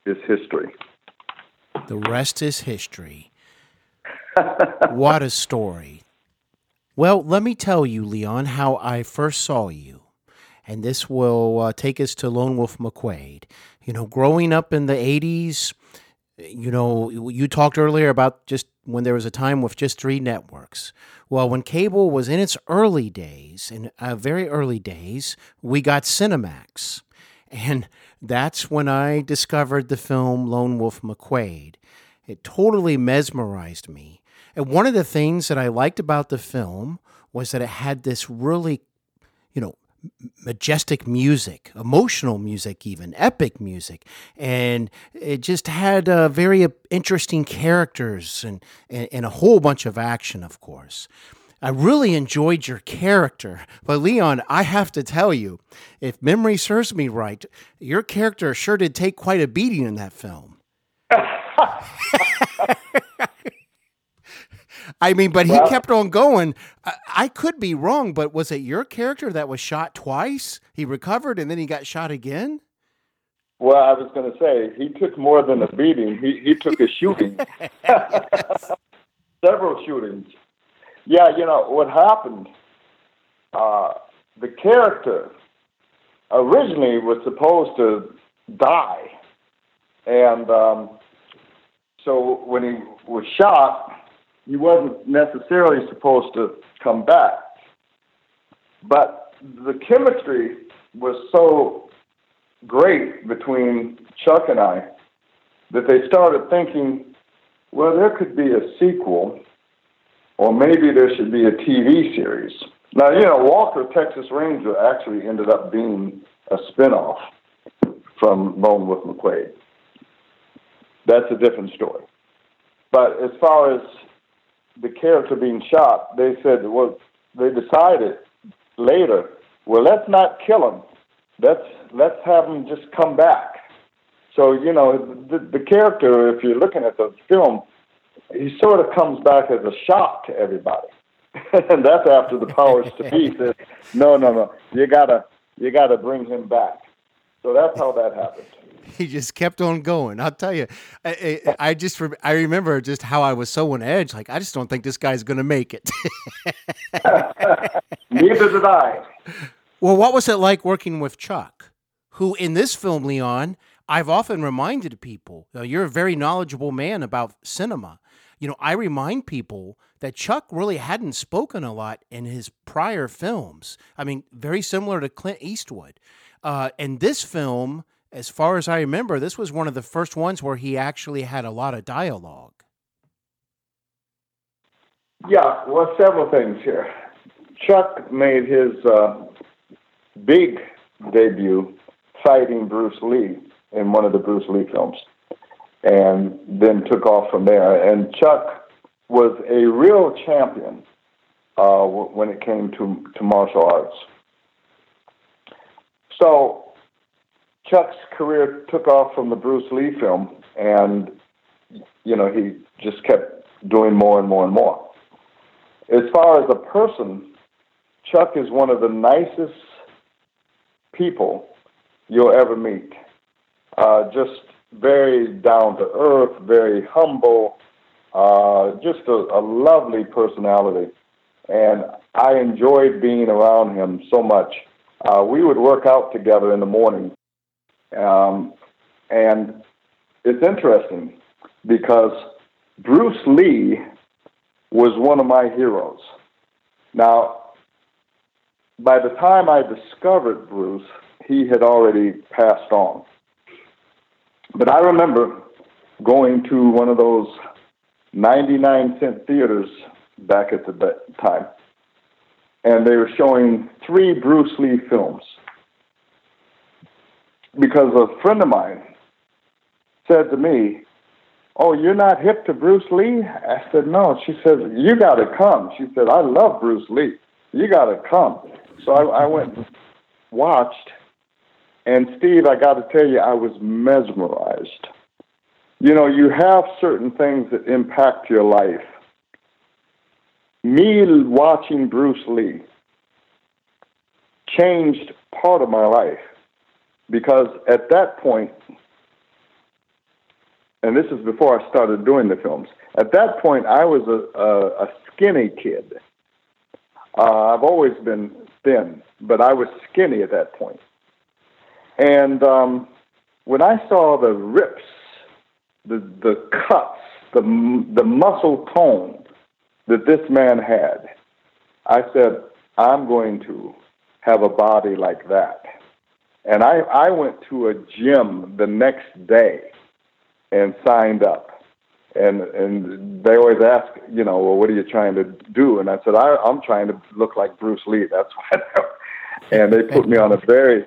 is history. The rest is history. what a story. Well, let me tell you, Leon, how I first saw you. And this will uh, take us to Lone Wolf McQuade. You know, growing up in the 80s, you know, you talked earlier about just when there was a time with just three networks. Well, when cable was in its early days, in uh, very early days, we got Cinemax. And that's when I discovered the film Lone Wolf McQuade. It totally mesmerized me. And one of the things that I liked about the film was that it had this really, you know, majestic music, emotional music, even epic music, and it just had uh, very interesting characters and, and, and a whole bunch of action, of course. I really enjoyed your character. But Leon, I have to tell you, if memory serves me right, your character sure did take quite a beating in that film. I mean, but he well, kept on going. I, I, could be wrong, but was it your character that was shot twice? He recovered and then he got shot again? Well, I was going to say, he took more than a beating. He, he took a shooting. Several shootings. Yeah, you know, what happened, uh, the character originally was supposed to die. And um, so when he was shot, he wasn't necessarily supposed to come back. But the chemistry was so great between Chuck and I that they started thinking, well, there could be a sequel, or maybe there should be a TV series. Now, you know, Walker, Texas Ranger actually ended up being a spinoff from Lone Wolf McQuade. That's a different story. But as far as the character being shot, they said, well, they decided later, well, let's not kill him. Let's let's have him just come back. So you know, the, the character, if you're looking at the film, he sort of comes back as a shock to everybody, and that's after the powers to be said, no, no, no, you gotta you gotta bring him back. So that's how that happened he just kept on going. I'll tell you, I, I, I just I remember just how I was so on edge. Like I just don't think this guy's going to make it. Neither did I. Well, what was it like working with Chuck, who in this film, Leon? I've often reminded people, you know, you're a very knowledgeable man about cinema. You know, I remind people that Chuck really hadn't spoken a lot in his prior films. I mean, very similar to Clint Eastwood. Uh, and this film, as far as I remember, this was one of the first ones where he actually had a lot of dialogue. Yeah, well, several things here. Chuck made his uh, big debut fighting Bruce Lee in one of the Bruce Lee films, and then took off from there. And Chuck was a real champion uh, when it came to, to martial arts. So Chuck's career took off from the Bruce Lee film, and you know he just kept doing more and more and more. As far as a person, Chuck is one of the nicest people you'll ever meet. Uh, just very down to earth, very humble, uh, just a, a lovely personality. And I enjoyed being around him so much. Uh, we would work out together in the morning um, and it's interesting because Bruce Lee was one of my heroes. Now, by the time I discovered Bruce, he had already passed on. But I remember going to one of those 99 cent theaters back at the time, and they were showing three Bruce Lee films because a friend of mine said to me, Oh, you're not hip to Bruce Lee? I said, No. She said, You got to come. She said, I love Bruce Lee. You got to come. So I, I went and watched. And Steve, I got to tell you, I was mesmerized. You know, you have certain things that impact your life. Me watching Bruce Lee changed part of my life because at that point, and this is before I started doing the films. At that point, I was a, a, a skinny kid. Uh, I've always been thin, but I was skinny at that point. And um, when I saw the rips, the the cuts, the the muscle tone that this man had, I said, I'm going to have a body like that. And I, I went to a gym the next day and signed up. And and they always ask, you know, well, what are you trying to do? And I said, I, I'm trying to look like Bruce Lee. That's what. and they put me on a very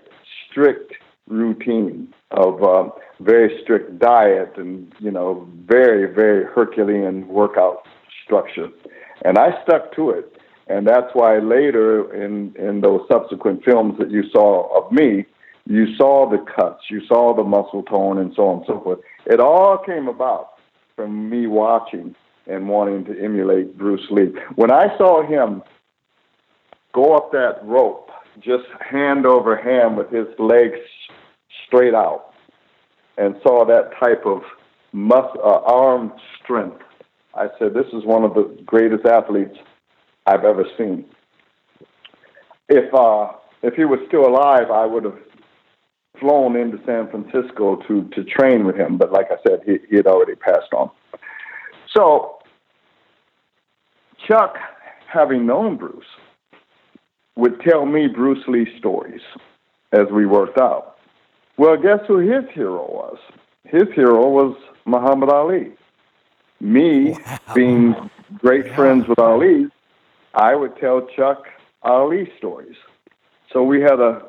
strict routine of um, very strict diet and you know very very Herculean workout structure, and I stuck to it. And that's why later in in those subsequent films that you saw of me, you saw the cuts, you saw the muscle tone, and so on and so forth. It all came about from me watching and wanting to emulate Bruce Lee. When I saw him go up that rope, just hand over hand with his legs straight out, and saw that type of mus- uh, arm strength, I said, "This is one of the greatest athletes I've ever seen." If uh, if he was still alive, I would have flown into San Francisco to to train with him, but like I said, he, he had already passed on. So Chuck, having known Bruce, would tell me Bruce Lee stories as we worked out. Well, guess who his hero was? His hero was Muhammad Ali. Me, wow. being great yeah. friends with Ali, I would tell Chuck Ali stories. So we had a,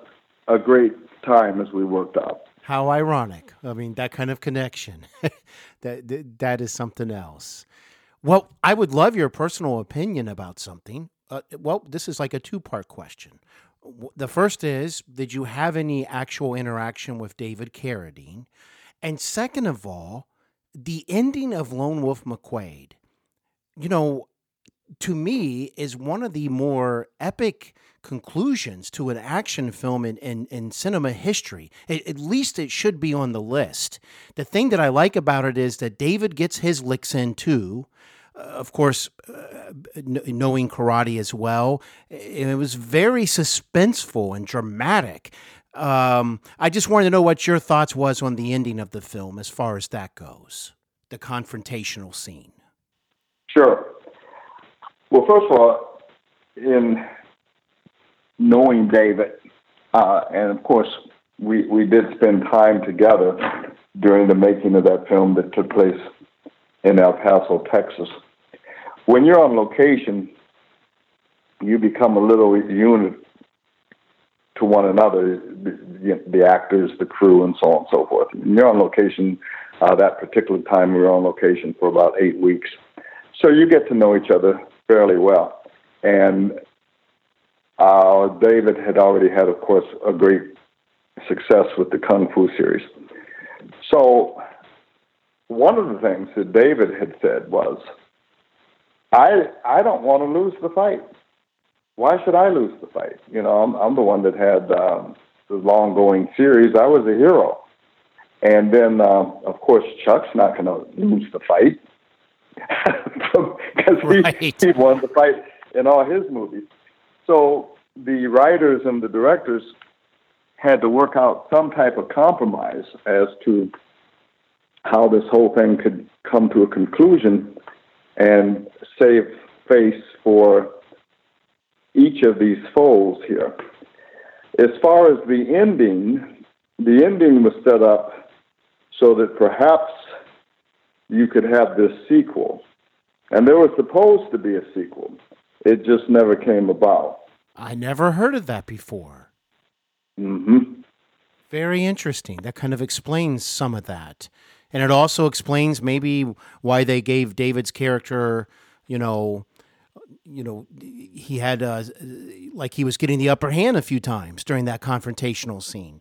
a great time as we worked out. How ironic. I mean, that kind of connection. that, that, that is something else. Well, I would love your personal opinion about something. Uh, well, this is like a two part question. The first is Did you have any actual interaction with David Carradine? And second of all, the ending of Lone Wolf McQuade, you know, to me is one of the more epic conclusions to an action film in, in, in cinema history. It, at least it should be on the list. The thing that I like about it is that David gets his licks in too. Uh, of course, uh, knowing karate as well, it was very suspenseful and dramatic. Um, I just wanted to know what your thoughts was on the ending of the film as far as that goes, the confrontational scene. Sure. Well, first of all, in knowing David, uh, and of course, we, we did spend time together during the making of that film that took place in El Paso, Texas. When you're on location, you become a little unit to one another, the, the actors, the crew, and so on and so forth. And you're on location. Uh, that particular time, we were on location for about eight weeks, so you get to know each other fairly well. And uh, David had already had, of course, a great success with the Kung Fu series. So, one of the things that David had said was, I, I don't want to lose the fight. Why should I lose the fight? You know, I'm, I'm the one that had um, the long going series. I was a hero. And then, uh, of course, Chuck's not going to lose the fight because right. he, he won the fight in all his movies. So the writers and the directors had to work out some type of compromise as to how this whole thing could come to a conclusion and save face for each of these foes here. As far as the ending, the ending was set up so that perhaps you could have this sequel. And there was supposed to be a sequel. It just never came about. I never heard of that before. Mm-hmm. Very interesting. That kind of explains some of that. And it also explains maybe why they gave David's character, you know, you know, he had uh, like he was getting the upper hand a few times during that confrontational scene.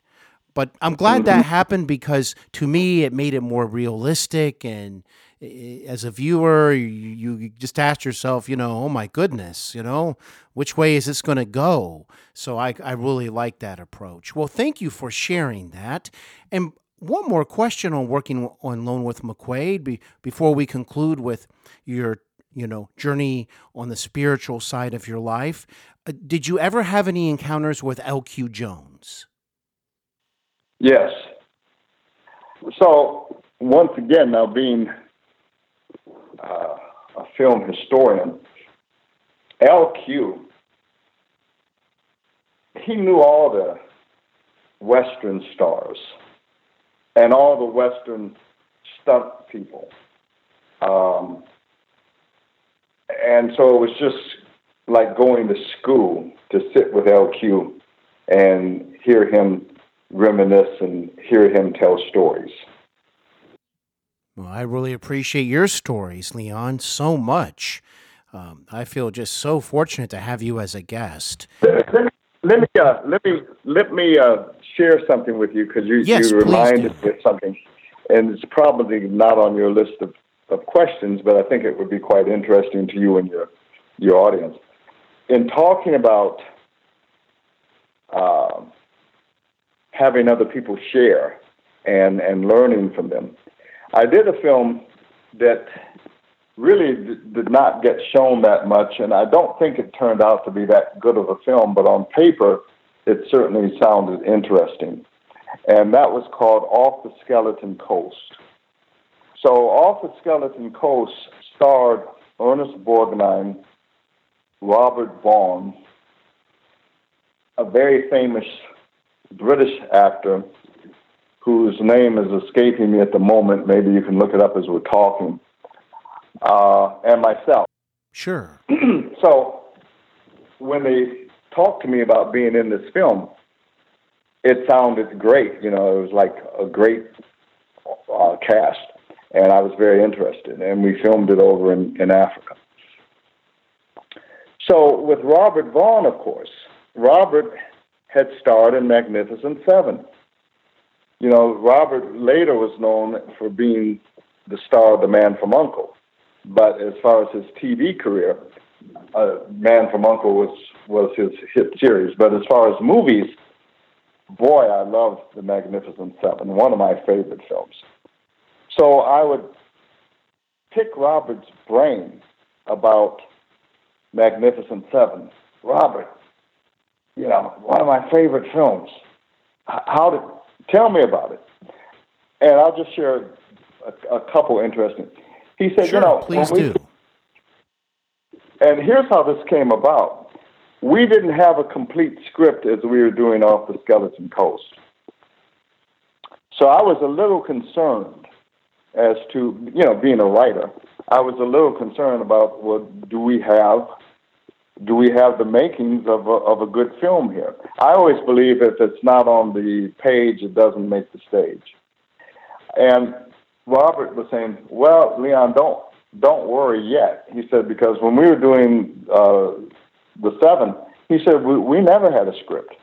But I'm glad that happened because to me it made it more realistic and as a viewer you, you just ask yourself, you know, oh my goodness, you know, which way is this going to go? So I I really like that approach. Well, thank you for sharing that. And one more question on working on Lone Wolf McQuade be, before we conclude with your you know journey on the spiritual side of your life. Uh, did you ever have any encounters with L.Q. Jones? Yes. So once again, now being uh, a film historian, L.Q. He knew all the Western stars and all the Western stunt people. Um, and so it was just like going to school to sit with LQ and hear him reminisce and hear him tell stories. Well, I really appreciate your stories, Leon, so much. Um, I feel just so fortunate to have you as a guest. Let me let me uh, let me, let me uh, share something with you because you, yes, you reminded me of something, and it's probably not on your list of of questions, but I think it would be quite interesting to you and your your audience. In talking about uh, having other people share and and learning from them, I did a film that really d- did not get shown that much, and I don't think it turned out to be that good of a film. But on paper, it certainly sounded interesting, and that was called Off the Skeleton Coast. So off the Skeleton Coast starred Ernest Borgnine, Robert Vaughn, a very famous British actor whose name is escaping me at the moment. Maybe you can look it up as we're talking. Uh, and myself. Sure. so when they talked to me about being in this film, it sounded great. You know, it was like a great uh, cast and I was very interested. And we filmed it over in, in Africa. So with Robert Vaughn, of course, Robert had starred in Magnificent Seven. You know, Robert later was known for being the star of The Man from Uncle, but as far as his TV career, uh, Man from Uncle was was his hit series. But as far as movies, boy, I love The Magnificent Seven, one of my favorite films. So I would pick Robert's brain about Magnificent Seven. Robert, you know, one of my favorite films. How did tell me about it? And I'll just share a, a couple interesting. He said, sure, you know, please we, do. And here's how this came about. We didn't have a complete script as we were doing off the Skeleton Coast. So I was a little concerned as to you know being a writer, I was a little concerned about well, do we have do we have the makings of a, of a good film here? I always believe if it's not on the page, it doesn't make the stage. And Robert was saying, "Well, Leon, don't don't worry yet." He said because when we were doing uh, the seven, he said we, we never had a script.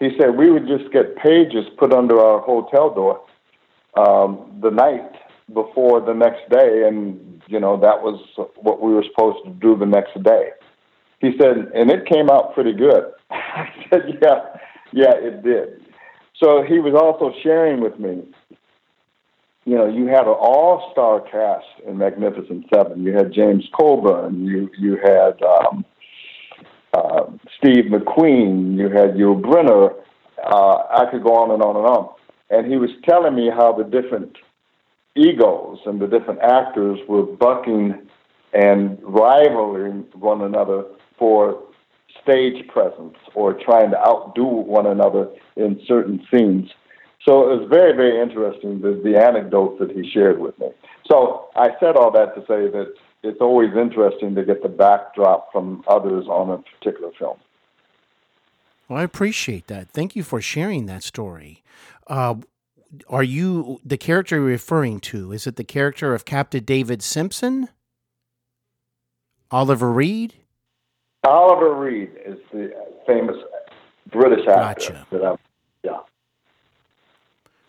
He said we would just get pages put under our hotel door um, the night before the next day, and you know that was what we were supposed to do the next day. He said, and it came out pretty good. I said, yeah, yeah, it did. So he was also sharing with me. You know, you had an all-star cast in Magnificent Seven. You had James Coburn. You you had um, uh, Steve McQueen. You had Yul Brynner. Uh, I could go on and on and on. And he was telling me how the different egos and the different actors were bucking and rivaling one another for stage presence or trying to outdo one another in certain scenes. So it was very, very interesting, the, the anecdotes that he shared with me. So I said all that to say that it's always interesting to get the backdrop from others on a particular film. Well, I appreciate that. Thank you for sharing that story. Uh, are you the character you're referring to? Is it the character of Captain David Simpson? Oliver Reed? Oliver Reed is the famous British actor Gotcha. that I'm, yeah.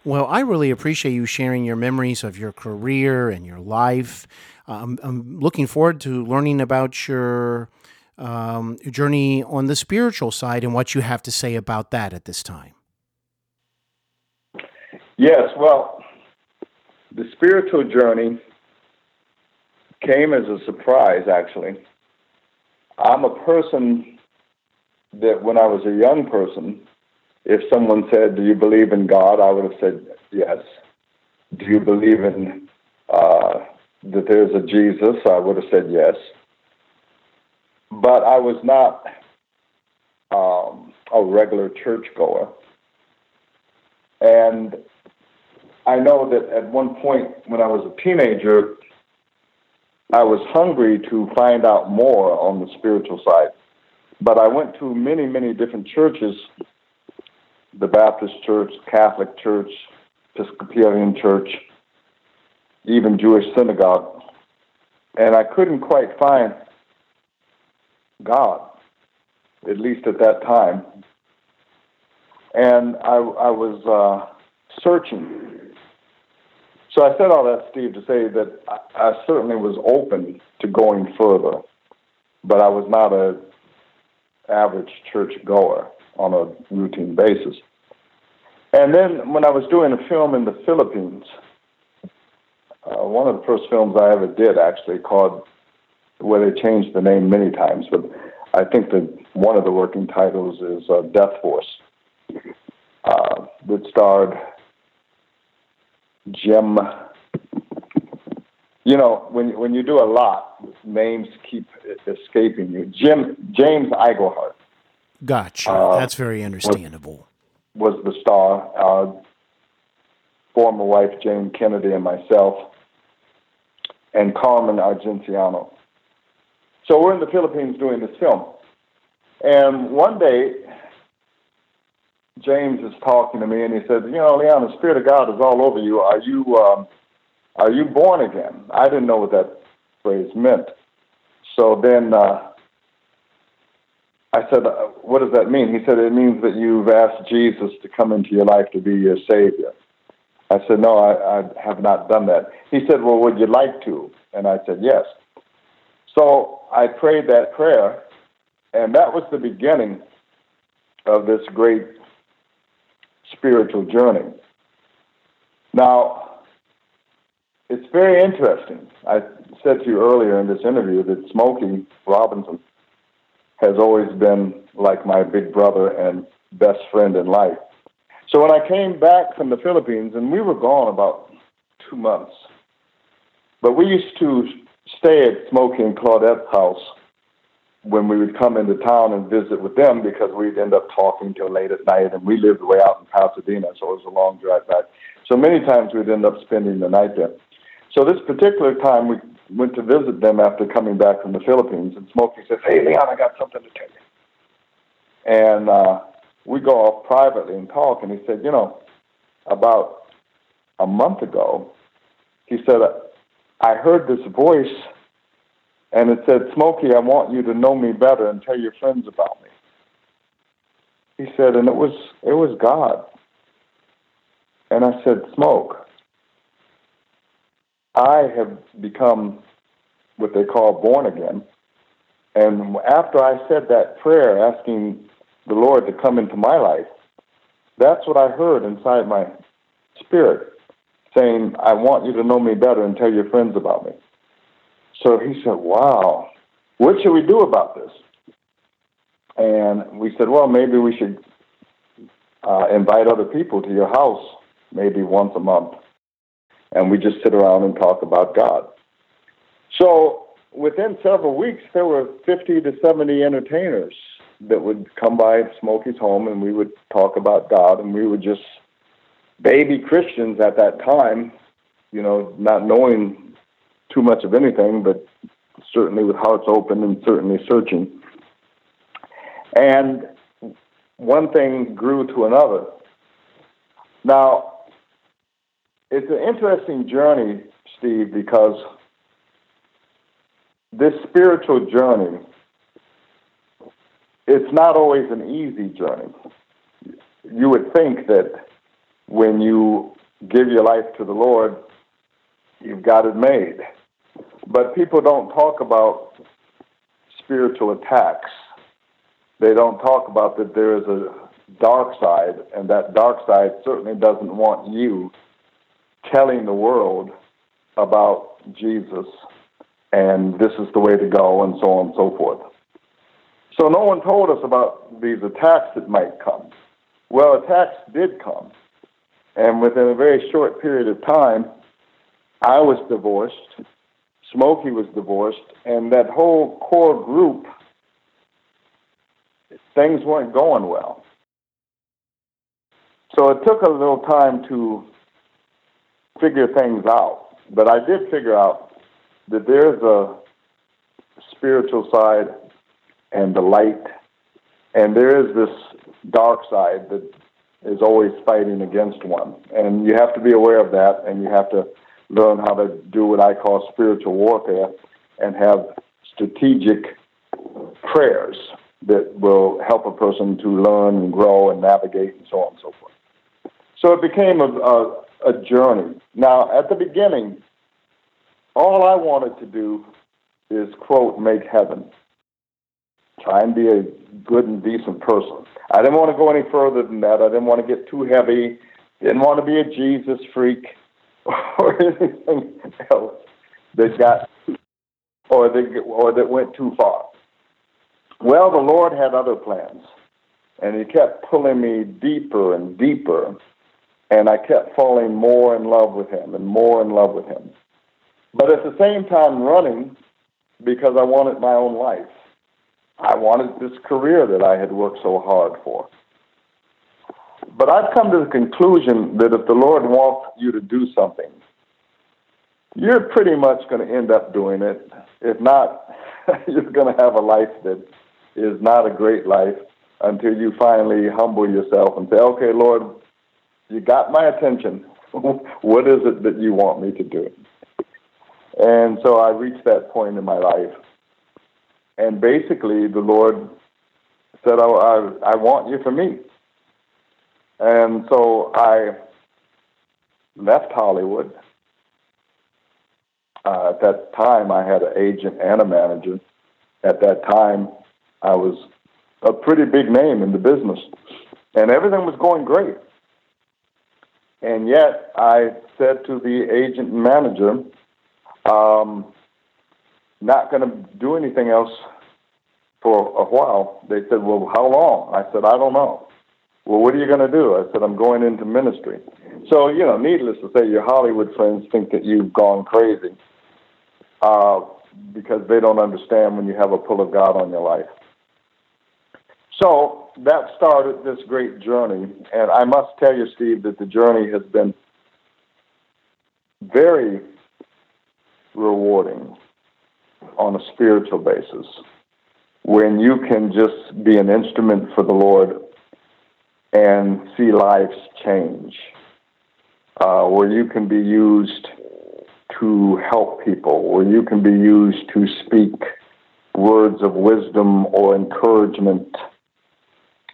Well, I really appreciate you sharing your memories of your career and your life. Um, I'm looking forward to learning about your um, journey on the spiritual side and what you have to say about that at this time. Yes, well, the spiritual journey came as a surprise, actually. I'm a person that when I was a young person, if someone said, Do you believe in God? I would have said, Yes. Do you believe in uh, that there's a Jesus? I would have said yes. But I was not um, a regular churchgoer. And I know that at one point when I was a teenager, I was hungry to find out more on the spiritual side. But I went to many, many different churches the Baptist church, Catholic church, Episcopalian church, even Jewish synagogue. And I couldn't quite find God, at least at that time. And I, I was uh, searching. So I said all that, Steve, to say that I, I certainly was open to going further, but I was not a average church goer on a routine basis. And then when I was doing a film in the Philippines, uh, one of the first films I ever did actually called, where they changed the name many times, but I think that one of the working titles is uh, Death Force, uh, that starred Jim. You know, when when you do a lot, names keep escaping you. Jim James Iglehart Gotcha. Uh, That's very understandable. was the star. Uh, former wife Jayne Kennedy and myself, and Carmen Argenziano. So we're in the Philippines doing this film, and one day James is talking to me, and he said, "You know, Leon, the Spirit of God is all over you. Are you um, are you born again?" I didn't know what that phrase meant. So then uh, I said, uh, "What does that mean?" He said, "It means that you've asked Jesus to come into your life to be your Savior." I said, "No, I, I have not done that." He said, "Well, would you like to?" And I said, "Yes." So I prayed that prayer, and that was the beginning of this great spiritual journey. Now, it's very interesting. I said to you earlier in this interview that Smokey Robinson has always been like my big brother and best friend in life. So when I came back from the Philippines, and we were gone about two months, but we used to stay at Smokey and Claudette's house when we would come into town and visit with them because we'd end up talking till late at night, and we lived way out in Pasadena, so it was a long drive back. So many times we'd end up spending the night there. So this particular time, we went to visit them after coming back from the Philippines, and Smokey says, "Hey, Leon, I got something to tell you." And uh, we go off privately and talk, and he said, "You know, about a month ago, he said I heard this voice, and it said, Smokey, I want you to know me better and tell your friends about me." He said, and it was it was God. And I said, Smoke, I have become what they call born again. And after I said that prayer, asking the Lord to come into my life, that's what I heard inside my spirit, saying, I want you to know me better and tell your friends about me. So he said, Wow, what should we do about this? And we said, Well, maybe we should uh, invite other people to your house, maybe once a month. And we just sit around and talk about God. So within several weeks, there were 50 to 70 entertainers that would come by Smokey's home and we would talk about God and we were just baby Christians at that time, you know, not knowing too much of anything, but certainly with hearts open and certainly searching. And one thing grew to another. Now, it's an interesting journey, Steve, because this spiritual journey, it's not always an easy journey. You would think that when you give your life to the Lord, you've got it made. But people don't talk about spiritual attacks. They don't talk about that there is a dark side, and that dark side certainly doesn't want you telling the world about Jesus and this is the way to go and so on and so forth. So no one told us about these attacks that might come. Well, attacks did come. And within a very short period of time, I was divorced, Smokey was divorced, and that whole core group, things weren't going well. So it took a little time to figure things out. But I did figure out that there's a spiritual side and the light, and there is this dark side that is always fighting against one. And you have to be aware of that, and you have to learn how to do what I call spiritual warfare and have strategic prayers that will help a person to learn and grow and navigate and so on and so forth. So it became a, a, a journey. Now, at the beginning, all I wanted to do is, quote, make heaven. Try and be a good and decent person. I didn't want to go any further than that. I didn't want to get too heavy. Didn't want to be a Jesus freak or anything else that got or that or that went too far. Well, the Lord had other plans, and He kept pulling me deeper and deeper, and I kept falling more in love with Him and more in love with Him. But at the same time, running because I wanted my own life. I wanted this career that I had worked so hard for. But I've come to the conclusion that if the Lord wants you to do something, you're pretty much going to end up doing it. If not, you're going to have a life that is not a great life until you finally humble yourself and say, okay, Lord, you got my attention. what is it that you want me to do? And so I reached that point in my life. And basically, the Lord said, I, I, I want you for me. And so I left Hollywood. Uh, at that time, I had an agent and a manager. At that time, I was a pretty big name in the business, and everything was going great. And yet, I said to the agent and manager, um, not going to do anything else for a while. They said, Well, how long? I said, I don't know. Well, what are you going to do? I said, I'm going into ministry. So, you know, needless to say, your Hollywood friends think that you've gone crazy uh, because they don't understand when you have a pull of God on your life. So that started this great journey. And I must tell you, Steve, that the journey has been very rewarding on a spiritual basis when you can just be an instrument for the Lord and see lives change, uh, where you can be used to help people, where you can be used to speak words of wisdom or encouragement,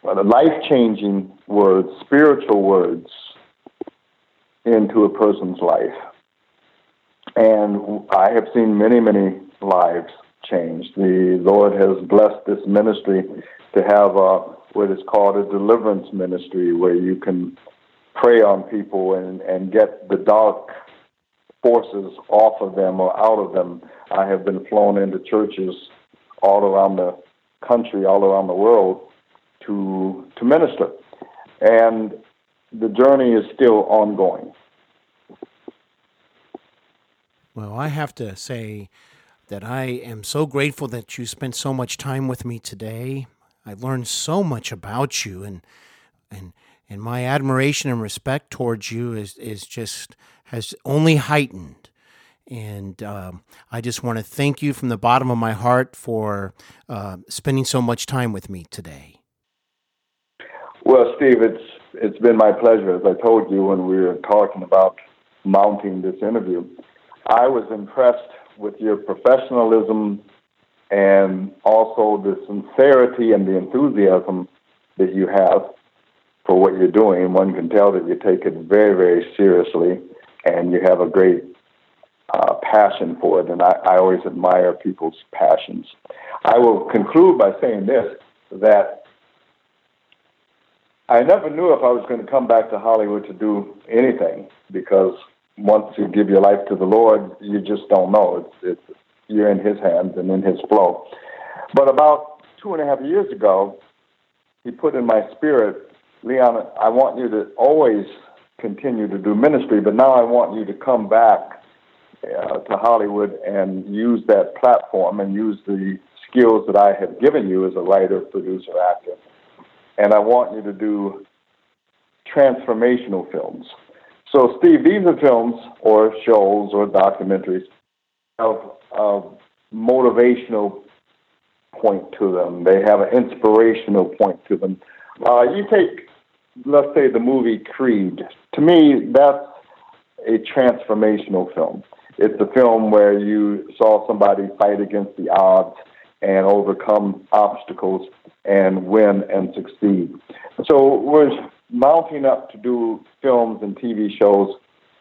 uh, life changing words, spiritual words into a person's life. And I have seen many, many lives changed. The Lord has blessed this ministry to have a, what is called a deliverance ministry where you can pray on people and, and get the dark forces off of them or out of them. I have been flown into churches all around the country, all around the world to to minister. And the journey is still ongoing. Well, I have to say that I am so grateful that you spent so much time with me today. I learned so much about you and and and my admiration and respect towards you is is just has only heightened. And um, I just want to thank you from the bottom of my heart for uh, spending so much time with me today. Well, Steve, it's it's been my pleasure. As I told you when we were talking about mounting this interview. I was impressed with your professionalism and also the sincerity and the enthusiasm that you have for what you're doing. One can tell that you take it very, very seriously and you have a great uh, passion for it. And I, I always admire people's passions. I will conclude by saying this that I never knew if I was going to come back to Hollywood to do anything because once you give your life to the Lord, you just don't know. It's, it's you're in His hands and in His flow. But about two and a half years ago, He put in my spirit, Leon, I want you to always continue to do ministry, but now I want you to come back uh, to Hollywood and use that platform and use the skills that I have given you as a writer, producer, actor. And I want you to do transformational films. So, Steve, these are films or shows or documentaries of, of motivational point to them. They have an inspirational point to them. Uh, you take, let's say, the movie Creed. To me, that's a transformational film. It's a film where you saw somebody fight against the odds and overcome obstacles and win and succeed. So we're mounting up to do films and TV shows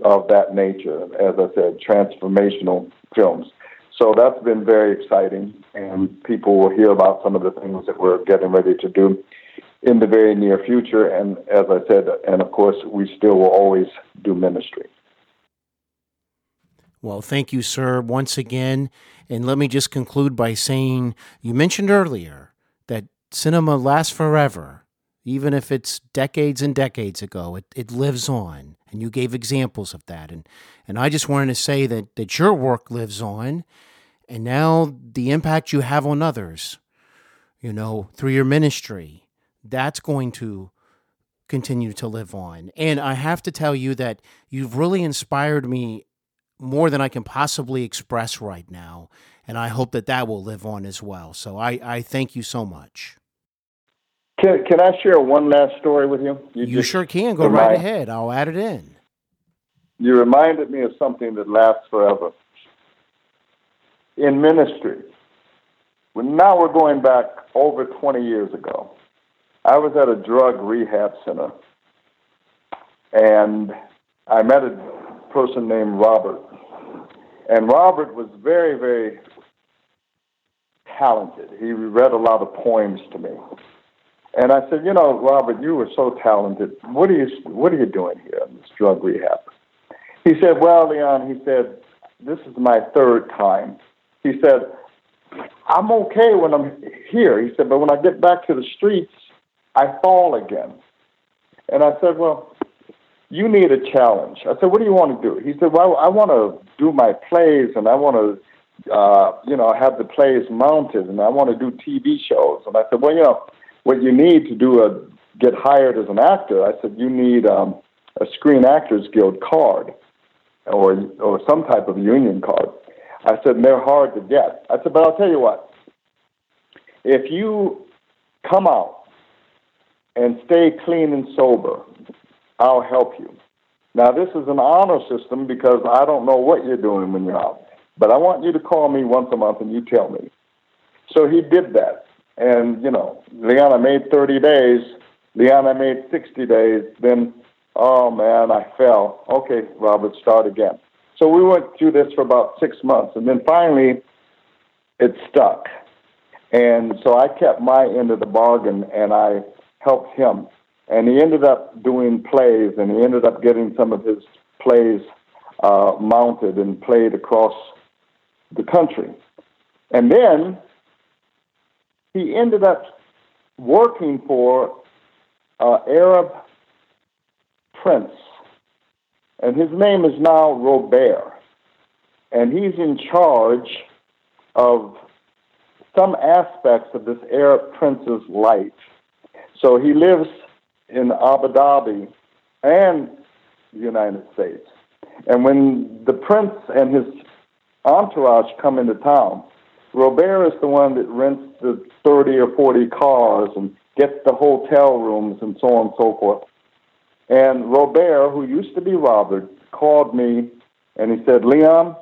of that nature, as I said, transformational films. So that's been very exciting, and people will hear about some of the things that we're getting ready to do in the very near future. And as I said, and of course, we still will always do ministry. Well, thank you, sir, once again. And let me just conclude by saying you mentioned earlier that cinema lasts forever, even if it's decades and decades ago, it, it lives on. And you gave examples of that. And, and I just wanted to say that, that your work lives on. And now the impact you have on others, you know, through your ministry, that's going to continue to live on. And I have to tell you that you've really inspired me more than I can possibly express right now. And I hope that that will live on as well. So I, I thank you so much. Can, can I share one last story with you? You, you sure can. Go remind, right ahead. I'll add it in. You reminded me of something that lasts forever. In ministry, now we're going back over 20 years ago. I was at a drug rehab center, and I met a person named Robert. And Robert was very, very talented. He read a lot of poems to me. And I said, you know, Robert, you were so talented. What are you What are you doing here in this drug rehab? He said, well, Leon, he said, this is my third time. He said, I'm okay when I'm here. He said, but when I get back to the streets, I fall again. And I said, well, you need a challenge. I said, what do you want to do? He said, well, I want to do my plays and I want to, uh, you know, have the plays mounted and I want to do TV shows. And I said, well, you know, what you need to do a get hired as an actor, I said, you need um, a Screen Actors Guild card or or some type of union card. I said, and they're hard to get. I said, but I'll tell you what. If you come out and stay clean and sober I'll help you. Now, this is an honor system because I don't know what you're doing when you're out, but I want you to call me once a month and you tell me. So he did that. And, you know, Leon, made 30 days. I made 60 days. Then, oh man, I fell. Okay, Robert, start again. So we went through this for about six months. And then finally, it stuck. And so I kept my end of the bargain and I helped him. And he ended up doing plays, and he ended up getting some of his plays uh, mounted and played across the country. And then he ended up working for an Arab prince, and his name is now Robert. And he's in charge of some aspects of this Arab prince's life. So he lives in Abu Dhabi and the United States. And when the prince and his entourage come into town, Robert is the one that rents the 30 or 40 cars and gets the hotel rooms and so on and so forth. And Robert, who used to be Robert, called me and he said, Leon,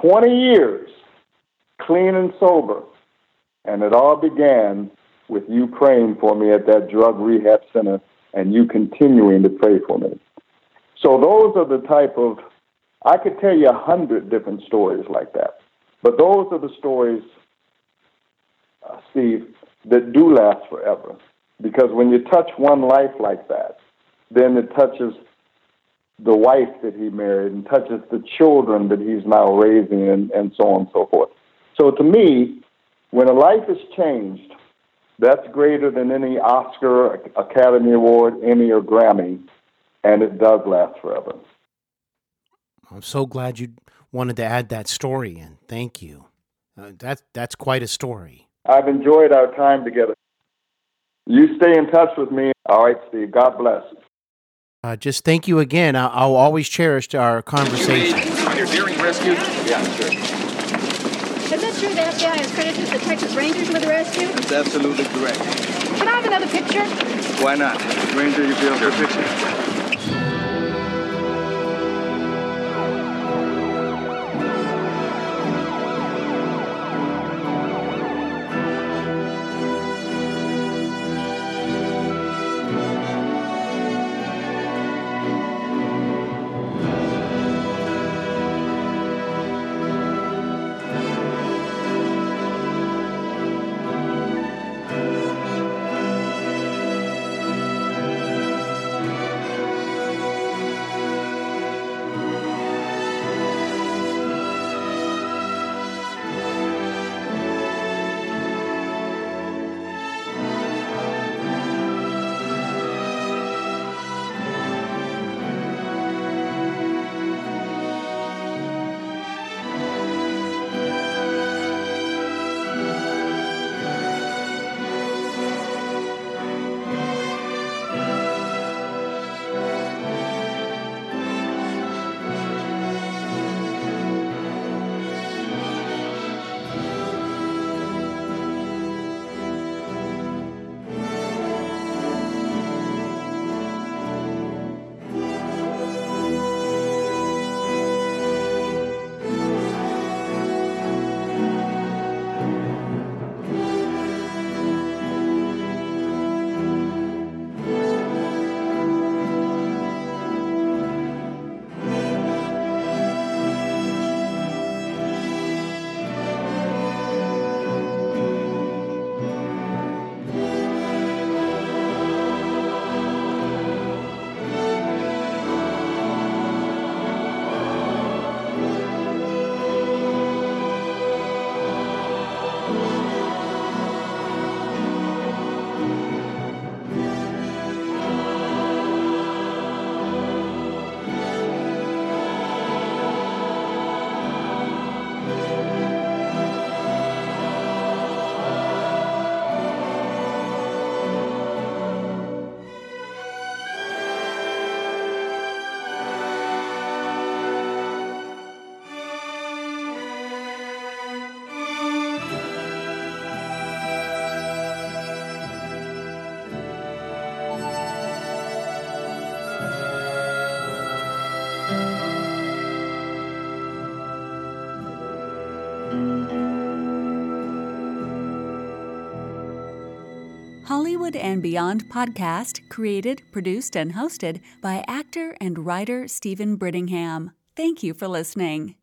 20 years, clean and sober. And it all began with you praying for me at that drug rehab center and you continuing to pray for me. So those are the type of, I could tell you a hundred different stories like that. But those are the stories, uh, Steve, that do last forever. Because when you touch one life like that, then it touches the wife that he married and touches the children that he's now raising and, and so on and so forth. So to me, when a life is changed, that's greater than any Oscar, Academy Award, Emmy, or Grammy, and it does last forever. I'm so glad you wanted to add that story in. Thank you. Uh, that, that's quite a story. I've enjoyed our time together. You stay in touch with me. All right, Steve. God bless. Uh, just thank you again. I'll, I'll always cherish our conversation. You're during rescue? Yeah, sure. Is it true the FBI has credited the Texas Rangers with the rescue? That's absolutely correct. Can I have another picture? Why not? Ranger, you feel for a picture? Hollywood and Beyond podcast, created, produced, and hosted by actor and writer Steven Brittingham. Thank you for listening.